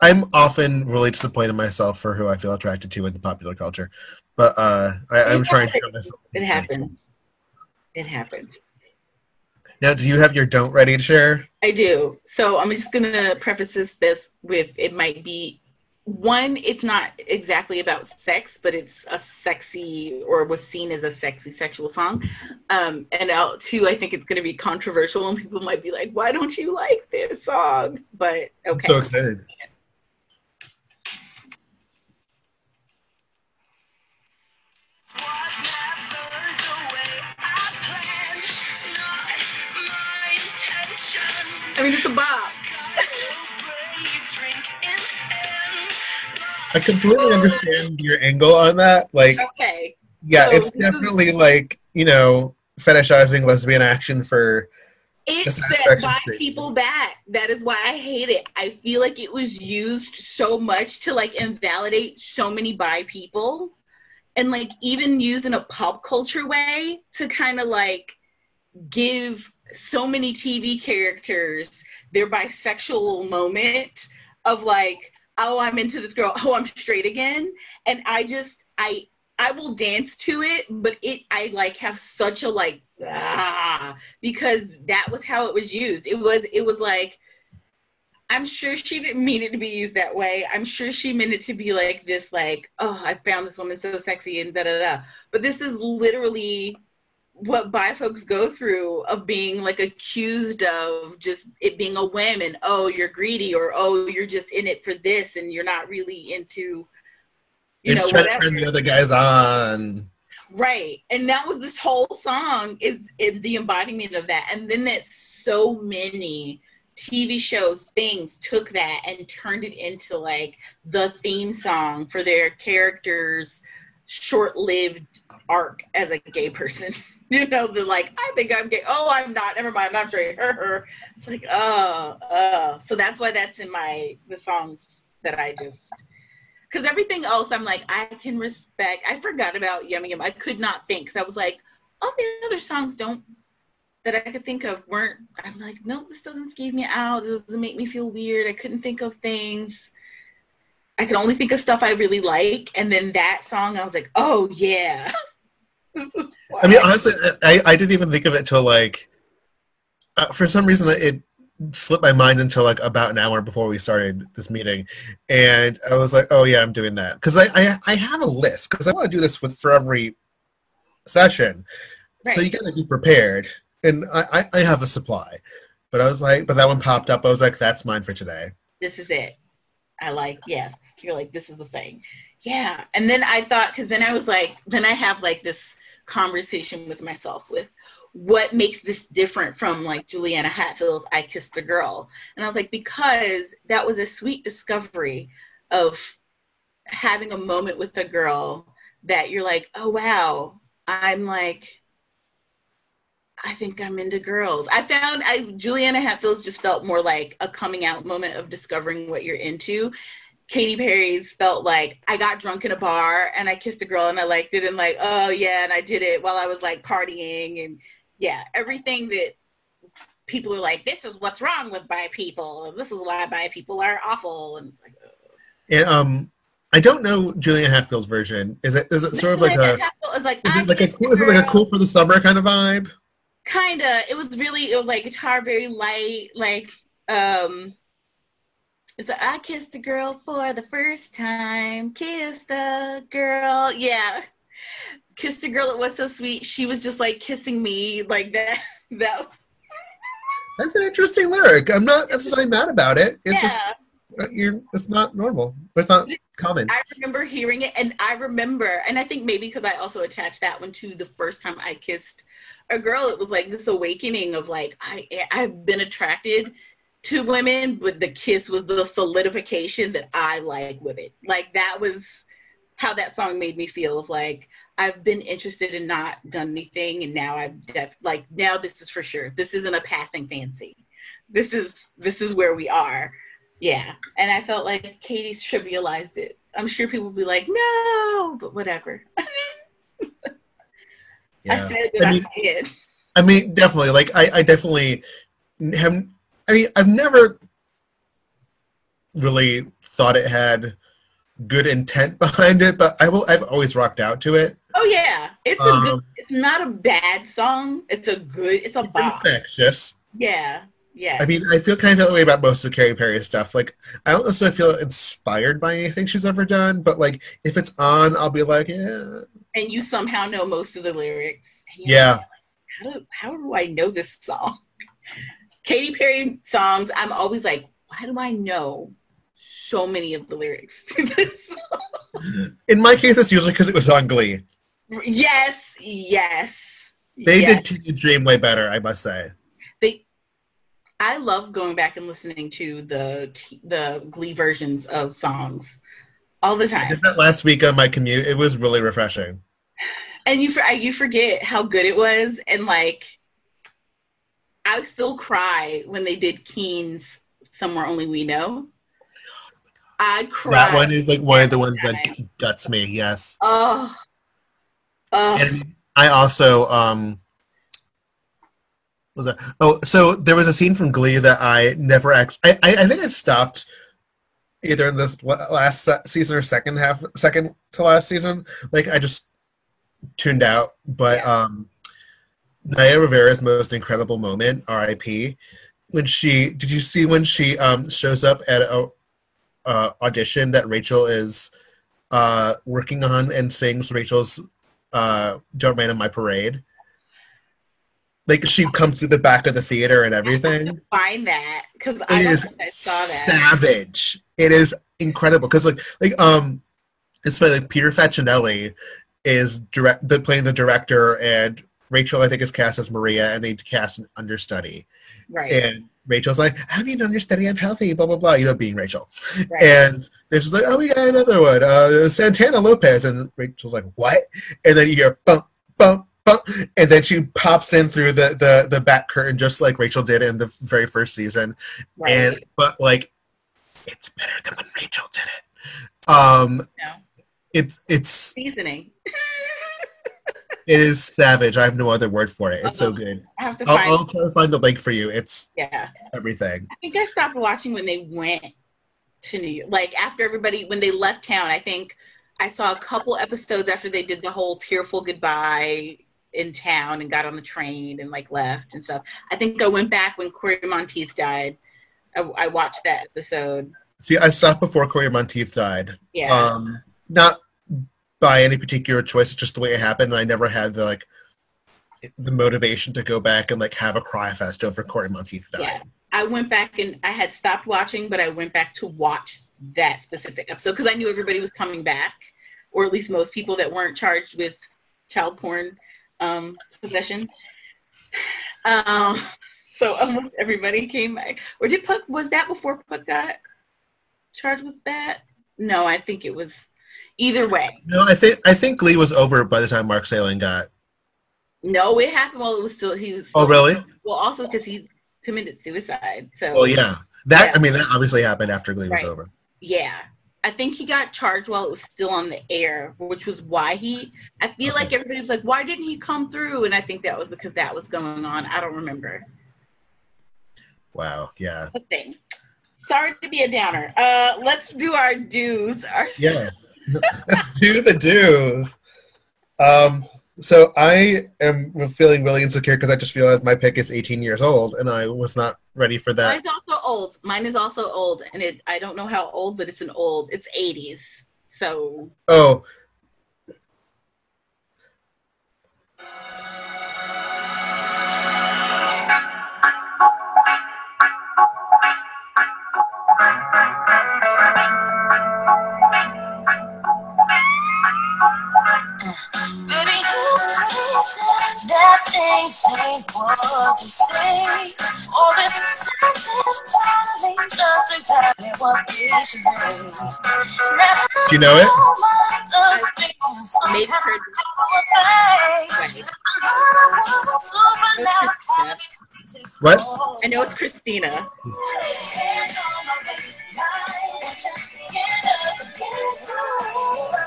I'm often really disappointed in myself for who I feel attracted to in the popular culture, but uh, I, I'm trying to show myself. It happens. It happens. Now, do you have your don't ready to share? I do. So I'm just gonna preface this this with it might be one, it's not exactly about sex, but it's a sexy or was seen as a sexy sexual song. Um, and uh, two, I think it's going to be controversial, and people might be like, "Why don't you like this song?" But okay. So excited. I mean, it's a bop. I completely understand your angle on that. Like, Okay. yeah, So it's is- definitely like you know fetishizing lesbian action for It set state. people back. That is why I hate it. I feel like it was used so much to like invalidate so many bi people and like even used in a pop culture way to kind of like give so many TV characters their bisexual moment of like, oh, I'm into this girl, oh, I'm straight again. And I just I I will dance to it, but it I like have such a like ah because that was how it was used. It was it was like I'm sure she didn't mean it to be used that way. I'm sure she meant it to be like this, like, oh, I found this woman so sexy and da da da. But this is literally what bi folks go through of being like accused of just it being a whim and oh you're greedy or oh you're just in it for this and you're not really into you it's know trying to turn the other guys on. Right. And that was this whole song is, is the embodiment of that. And then that so many TV shows, things took that and turned it into like the theme song for their characters' short lived arc as a gay person. you know, the like, I think I'm gay. Oh, I'm not. Never mind. I'm straight. Her, her. It's like, oh, oh. So that's why that's in my the songs that I just because everything else I'm like I can respect. I forgot about Yummy Yum. I could not think because I was like, all the other songs don't that I could think of weren't. I'm like, no, this doesn't skeeve me out. This doesn't make me feel weird. I couldn't think of things. I could only think of stuff I really like, and then that song, I was like, oh yeah. I mean, honestly, I, I didn't even think of it till like, uh, for some reason, it slipped my mind until like about an hour before we started this meeting, and I was like, oh yeah, I'm doing that because I, I I have a list because I want to do this with for every session, so you got to be prepared, and I, I I have a supply, but I was like, but that one popped up. I was like, that's mine for today. this is it. I like, yes. You're like, this is the thing. Yeah. And then I thought, because then I was like, then I have like this conversation with myself with what makes this different from like Juliana Hatfield's I Kissed a Girl. And I was like, because that was a sweet discovery of having a moment with a girl that you're like, oh, wow, I'm like, I think I'm into girls. I found I Juliana Hatfield's just felt more like a coming out moment of discovering what you're into. Katy Perry's felt like I got drunk in a bar and I kissed a girl and I liked it and like oh yeah and I did it while I was like partying and yeah everything that people are like this is what's wrong with bi people and this is why bi people are awful and it's like oh. And um, I don't know Julia Hatfield's version. Is it is it sort of like a is like is it like a cool, is it like a cool for the summer kind of vibe? kinda it was really it was like guitar very light like um it's like i kissed a girl for the first time. Kissed a girl. Yeah. Kissed a girl it was so sweet. She was just like kissing me like that that That's an interesting lyric. I'm not necessarily mad about it. It's just yeah. uh, you're it's not normal. But it's not common. I remember hearing it, and I remember, and I think maybe because I also attached that one to the first time I kissed a girl, it was like this awakening of like I I've been attracted to women, but the kiss was the solidification that I like women. Like that was how that song made me feel. Of like I've been interested and not done anything, and now I've def- like now this is for sure. This isn't a passing fancy. This is this is where we are. Yeah. And I felt like Katy's trivialized it. I'm sure people will be like, no, but whatever. I said what I I, mean- said. i mean definitely like i, I definitely have i mean i've never really thought it had good intent behind it but i will i've always rocked out to it Oh yeah. It's a good Um, it's not a bad song. It's a good it's a it's bop. infectious Yeah. Yeah. I mean, I feel kind of that way about most of Katy Perry's stuff. Like, I don't necessarily feel inspired by anything she's ever done, but like, if it's on, I'll be like, yeah, and you somehow know most of the lyrics. Yeah. like, How do how do I know this song? Katy Perry songs, I'm always like, why do I know so many of the lyrics to this song? In my case, it's usually because it was on Glee. Yes, yes. They yes. did Teenage Dream way better, I must say. They, I love going back and listening to the the Glee versions of songs all the I time. did that last week on my commute. It was really refreshing. and you you forget how good it was and like i still cry when they did Keane's somewhere only we know i cried That one is like one of the ones that guts me. Yes, oh oh and I also um. Was that? Oh, so there was a scene from Glee that I never actually. I, I, I think I stopped either in this last season or second half, second to last season. Like I just tuned out. But um, Naya Rivera's most incredible moment, R.I.P. When she did you see when she um shows up at a uh, audition that Rachel is uh working on and sings Rachel's uh "Don't Rain on My Parade." Like she comes through the back of the theater and everything. find that because i It don't is think i saw that savage. It is incredible because like like um, it's funny like Peter Facinelli is direct the playing the director and Rachel I think is cast as Maria and they cast an understudy. Right. And Rachel's like I'm an understudy? I'm healthy blah blah blah you know being Rachel. Right. And they're just like oh we got another one uh Santana Lopez. And Rachel's like what? And then you hear bump bump bump and then she pops in through the the the back curtain just like Rachel did in the very first season. Right. And but like it's better than when Rachel did it. Um no. it's it's seasoning it is savage. I have no other word for it. It's so Uh-huh. good. i have to I'll, find I'll try to find the link for you. It's yeah everything. I think I stopped watching when they went to New York. Like after everybody, when they left town, I think I saw a couple episodes after they did the whole tearful goodbye in town and got on the train and like left and stuff. I think I went back when Cory Monteith died. I, I watched that episode. See, I stopped before Cory Monteith died. Yeah. Um not by any particular choice, it's just the way it happened, and I never had the like the motivation to go back and like have a cry fest over Cory Monteith died. yeah. I went back and I had stopped watching, but I went back to watch that specific episode because I knew everybody was coming back, or at least most people that weren't charged with child porn um, possession. Um, so almost everybody came back. Or did Puck? Was that before Puck got charged with that? No, I think it was. Either way, No, I think I think Glee was over by the time Mark Salling got. no, it happened while it was still. He was. Oh, really? Well, also because he committed suicide. So. Oh, yeah. That Yeah. I mean, that obviously happened after Glee was over. Yeah. I think he got charged while it was still on the air, which was why he. I feel like everybody was like, "Why didn't he come through?" And I think that was because that was going on. I don't remember Wow. Yeah. the thing. Sorry to be a downer. Uh, let's do our dues. Our Yeah. do the dues. Um, so I am feeling really insecure because I just realized my pick is 18 years old, and I was not ready for that. Mine's also old. Mine is also old, and it. I don't know how old, but it's an old. It's 80s. So Oh, ain't what you say. All this just exactly what we should be. Do you know it? I made her. What? I know it's Christina.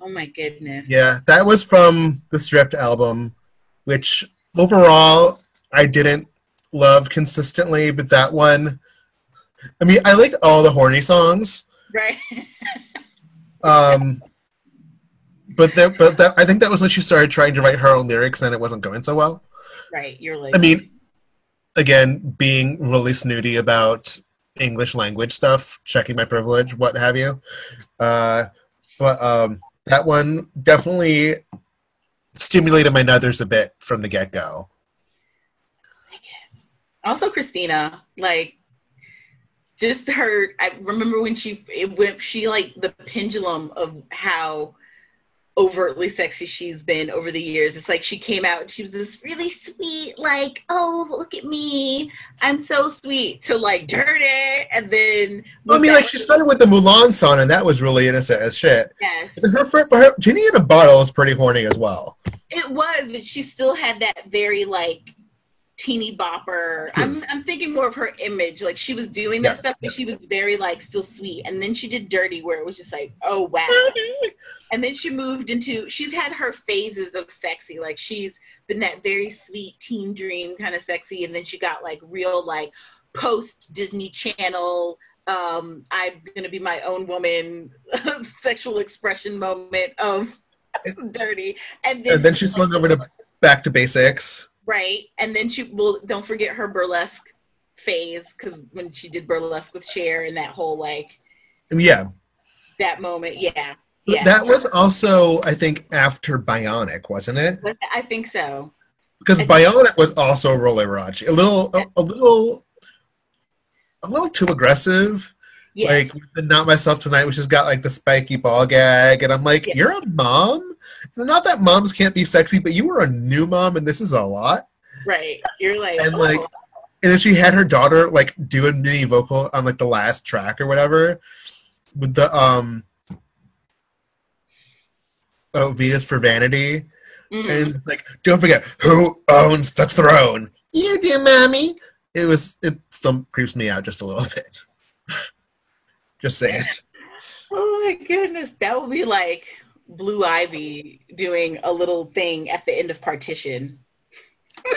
Oh my goodness. yeah, that was from the Stripped album, which overall I didn't love consistently, but that one. I mean, I like all the horny songs. Right. Um, but that, but that, I think that was when she started trying to write her own lyrics, and it wasn't going so well. Right. You're like. I mean, again, being really snooty about English language stuff, checking my privilege, what have you. Uh, but um, that one definitely stimulated my nuthers a bit from the get go. also Christina, like just her I remember when she it went she like the pendulum of how overtly sexy she's been over the years. It's like she came out and she was this really sweet, like, oh look at me. I'm so sweet to like dirty and then I mean, like she started with the Mulan song, and that was really innocent as shit. Yes. Her, her, her Genie in a Bottle is pretty horny as well. It was, but she still had that very like teeny bopper. I'm I'm thinking more of her image. Like she was doing that Yeah, stuff, but she was very like still sweet. And then she did Dirty, where it was just like, oh wow. and then she moved into. She's had her phases of sexy. Like she's been that very sweet teen dream kind of sexy, and then she got like real like post Disney Channel. Um, I'm gonna be my own woman, sexual expression moment of dirty, and then And then she swung over to back to basics. Right. And then she will don't forget her burlesque phase because when she did burlesque with Cher and that whole like yeah, that moment, yeah. Yeah. that was also I think after Bionic, wasn't it? I think so. Because Bionic was also a roller raunchy, a little, a, a little, a little too aggressive. Yes. Like not myself tonight, which has got like the spiky ball gag, and I'm like, Yes. you're a mom. Not that moms can't be sexy, but you were a new mom, and this is a lot. right. You're like, And oh, like, and then she had her daughter like do a mini vocal on like the last track or whatever, with the um, oh, V is for vanity. mm, and like don't forget who owns the throne you do mommy it was it still creeps me out just a little bit just saying oh my goodness. That would be like Blue Ivy doing a little thing at the end of partition.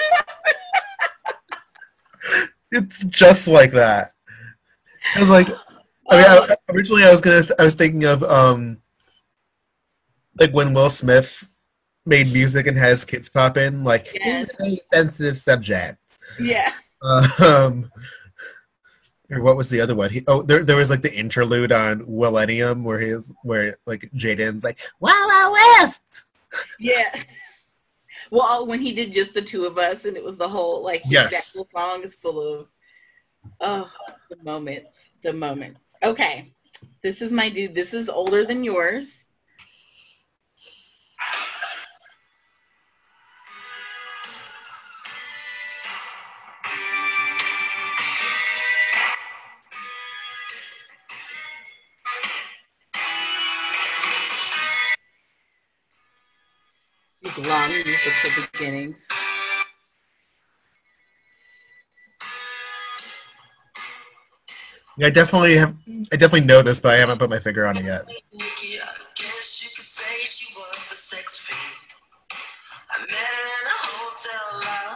it's just like that I was like i mean I, originally i was gonna i was thinking of um like when will smith made music and had his kids pop in like Yes. it's a sensitive subject Yeah. um or what was the other one? He, oh, there, there was like the interlude on Willennium where he's where like Jaden's like Wow Wow West. Yeah. Well, uh, when he did just the two of us, and it was the whole like his- Yes. whole song is full of oh the moments, the moments. Okay, this is my dude. This is older than yours. Musical beginnings. Yeah, I definitely have. I definitely know this, but I haven't put my finger on it yet. Nikki, I guess you could say she was a sex fiend. I met her in a hotel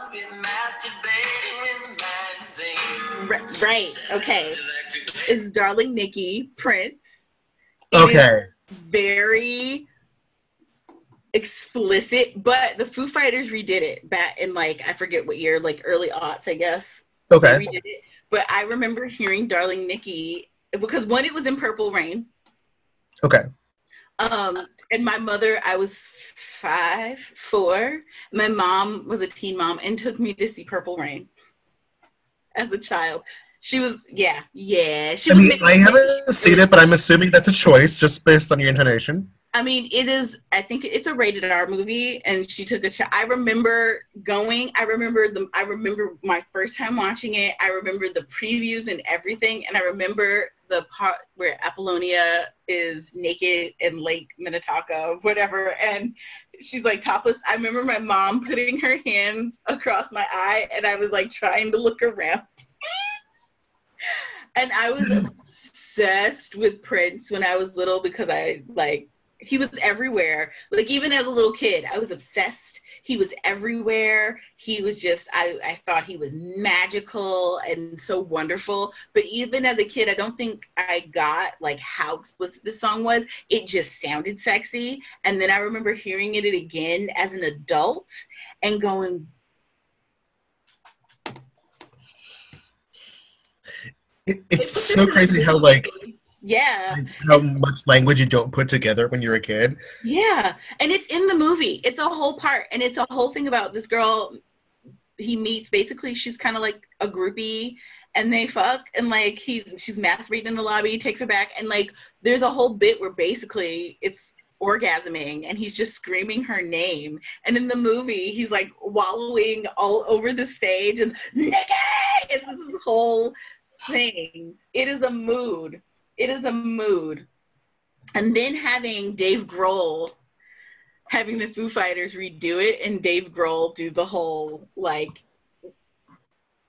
lobby, masturbating with a magazine. Right, right. Okay. Is Darling Nikki Prince? Okay, very explicit, but the Foo Fighters redid it back in like I forget what year, like early aughts, I guess. They okay, redid it. But I remember hearing Darling Nikki because one, it was in Purple Rain. okay. Um, and my mother, I was five, four. My mom was a teen mom and took me to see Purple Rain as a child. She was, yeah, yeah. She I was mean, I haven't seen it, but I'm assuming that's a choice just based on your intonation. I mean, it is. I think it's a rated R movie, and she took a shot. I remember going. I remember the. I remember my first time watching it. I remember the previews and everything, and I remember the part where Apollonia is naked in Lake Minnetonka, whatever, and she's like topless. I remember my mom putting her hands across my eye, and I was like trying to look around, and I was obsessed with Prince when I was little because I like he was everywhere. Like even as a little kid, I was obsessed. He was everywhere. He was just, I, I thought he was magical and so wonderful. But even as a kid, I don't think I got like how explicit this song was. It just sounded sexy. And then I remember hearing it again as an adult and going, It, it's so crazy how like yeah. How much language you don't put together when you're a kid. yeah. And it's in the movie. It's a whole part. And it's a whole thing about this girl he meets basically she's kind of like a groupie and they fuck. And like he's she's masturbating in the lobby he takes her back. And like there's a whole bit where basically it's orgasming and he's just screaming her name. And in the movie he's like wallowing all over the stage and Nikki! it's this whole thing. It is a mood it is a mood and then having Dave Grohl having the Foo Fighters redo it and Dave Grohl do the whole like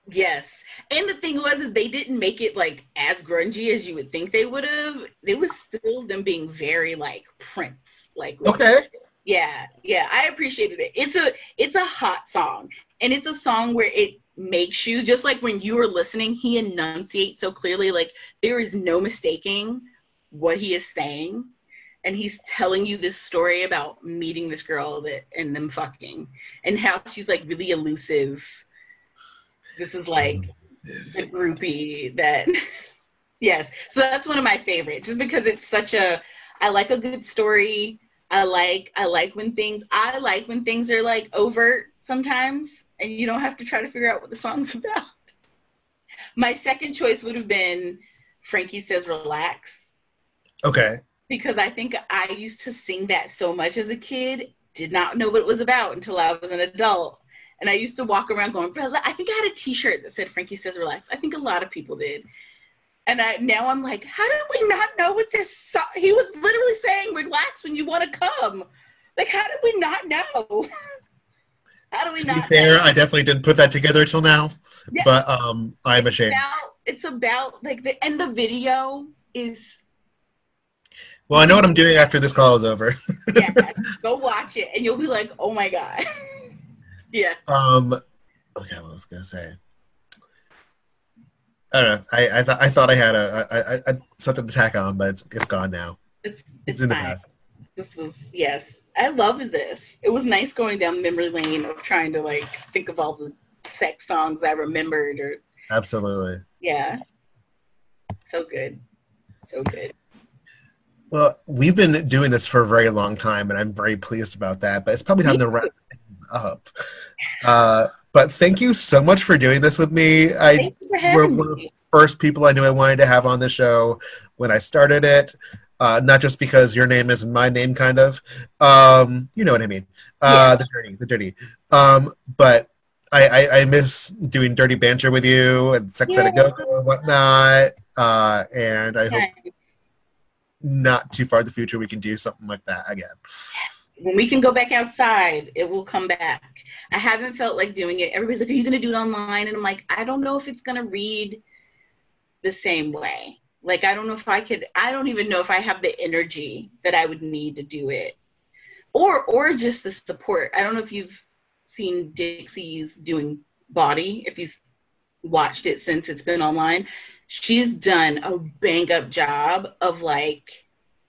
yes. And the thing was is they didn't make it like as grungy as you would think they would have. It was still them being very like Prince. Like Okay. yeah, yeah, I appreciated it. It's a it's a hot song, and it's a song where it makes you just like when you were listening, he enunciates so clearly. Like there is no mistaking what he is saying, and he's telling you this story about meeting this girl that and them fucking, and how she's like really elusive. This is like the groupie that yes so that's one of my favorites just because it's such a i like a good story i like i like when things i like when things are like overt sometimes and you don't have to try to figure out what the song's about my second choice would have been frankie says relax Okay. because i think i used to sing that so much as a kid did not know what it was about until i was an adult and I used to walk around going, I think I had a T-shirt that said "Frankie says relax." I think a lot of people did. And I now I'm like, how did we not know what this? So-? He was literally saying, "Relax when you want to come." Like, how did we not know? how do we To be fair. I definitely didn't put that together till now. Yeah. But um I'm ashamed. Now it's about like the and the video is Well, I know what I'm doing after this call is over. yeah. go watch it and you'll be like, oh my god. yeah. Um, okay, what was I gonna say? I don't know. I I, th- I thought I had a, a, a, a something to tack on, but it's it's gone now. It's It's, it's in the past. this was yes i love this it was nice going down memory lane of trying to like think of all the sex songs i remembered or Absolutely. yeah so good so good Well, we've been doing this for a very long time, and I'm very pleased about that. But it's probably time to wrap up. Uh, but thank you so much for doing this with me. I thank you for having we're- me first people I knew I wanted to have on the show when I started it. Uh, not just because your name isn't my name, kind of. Um, you know what I mean. Uh, The dirty, the dirty. Um, but I, I, I miss doing dirty banter with you and sex at a go and whatnot. Uh, and I hope not too far in the future we can do something like that again. when we can go back outside it will come back i haven't felt like doing it everybody's like are you going to do it online and i'm like i don't know if it's going to read the same way like i don't know if i could i don't even know if i have the energy that i would need to do it or or just the support i don't know if you've seen dixie's doing Bawdy if you've watched it since it's been online she's done a bang up job of like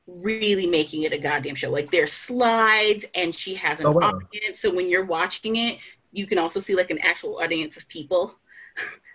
really making it a goddamn show. Like there's slides and she has an Oh, wow. audience. So when you're watching it, you can also see like an actual audience of people.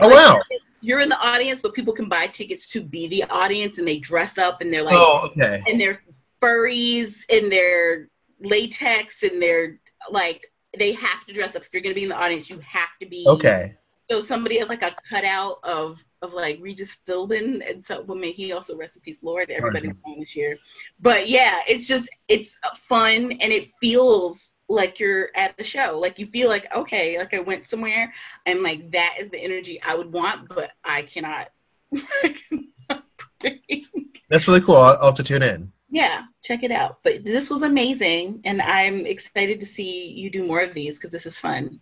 Oh Like, wow! You're in the audience, but people can buy tickets to be the audience and they dress up and they're like Oh okay. and they're furries and they're latex and they're like they have to dress up. If you're gonna be in the audience, you have to be Okay. so somebody has like a cutout of of like Regis Philbin and so well, may he also rest in peace, Lord. Everybody's on this year, but yeah, it's just it's fun and it feels like you're at the show. Like you feel like okay, like I went somewhere and like that is the energy I would want, but I cannot. I cannot. That's really cool. I'll, I'll have to tune in. yeah, check it out. But this was amazing, and I'm excited to see you do more of these because this is fun.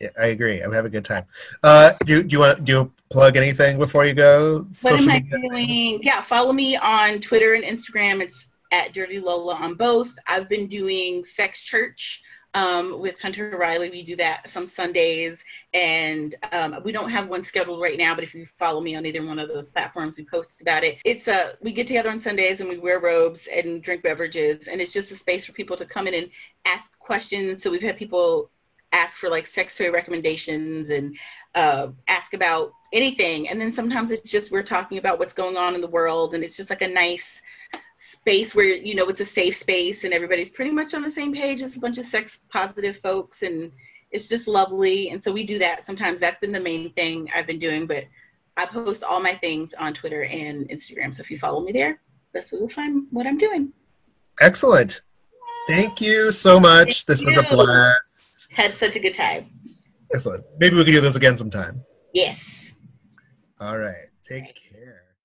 Yeah, I agree. I'm having a good time. Uh, do, do you want do you plug anything before you go? What Social am I media? doing? Yeah, follow me on Twitter and Instagram. It's at Dirty Lola on both. I've been doing Sex Church um, with Hunter Riley. We do that some Sundays, and um, we don't have one scheduled right now. But if you follow me on either one of those platforms, we post about it. It's a we get together on Sundays and we wear robes and drink beverages, and it's just a space for people to come in and ask questions. So we've had people ask for like sex toy recommendations and uh, ask about anything. And then sometimes it's just we're talking about what's going on in the world, and it's just like a nice space where you know it's a safe space and everybody's pretty much on the same page. It's a bunch of sex positive folks, and it's just lovely. And so we do that. Sometimes that's been the main thing I've been doing, but I post all my things on Twitter and Instagram. So if you follow me there, that's where you'll find what I'm doing. Excellent. Thank you so much. Thank this was a blast. Had such a good time. Excellent. Maybe we could do this again sometime. Yes. All right. Take care.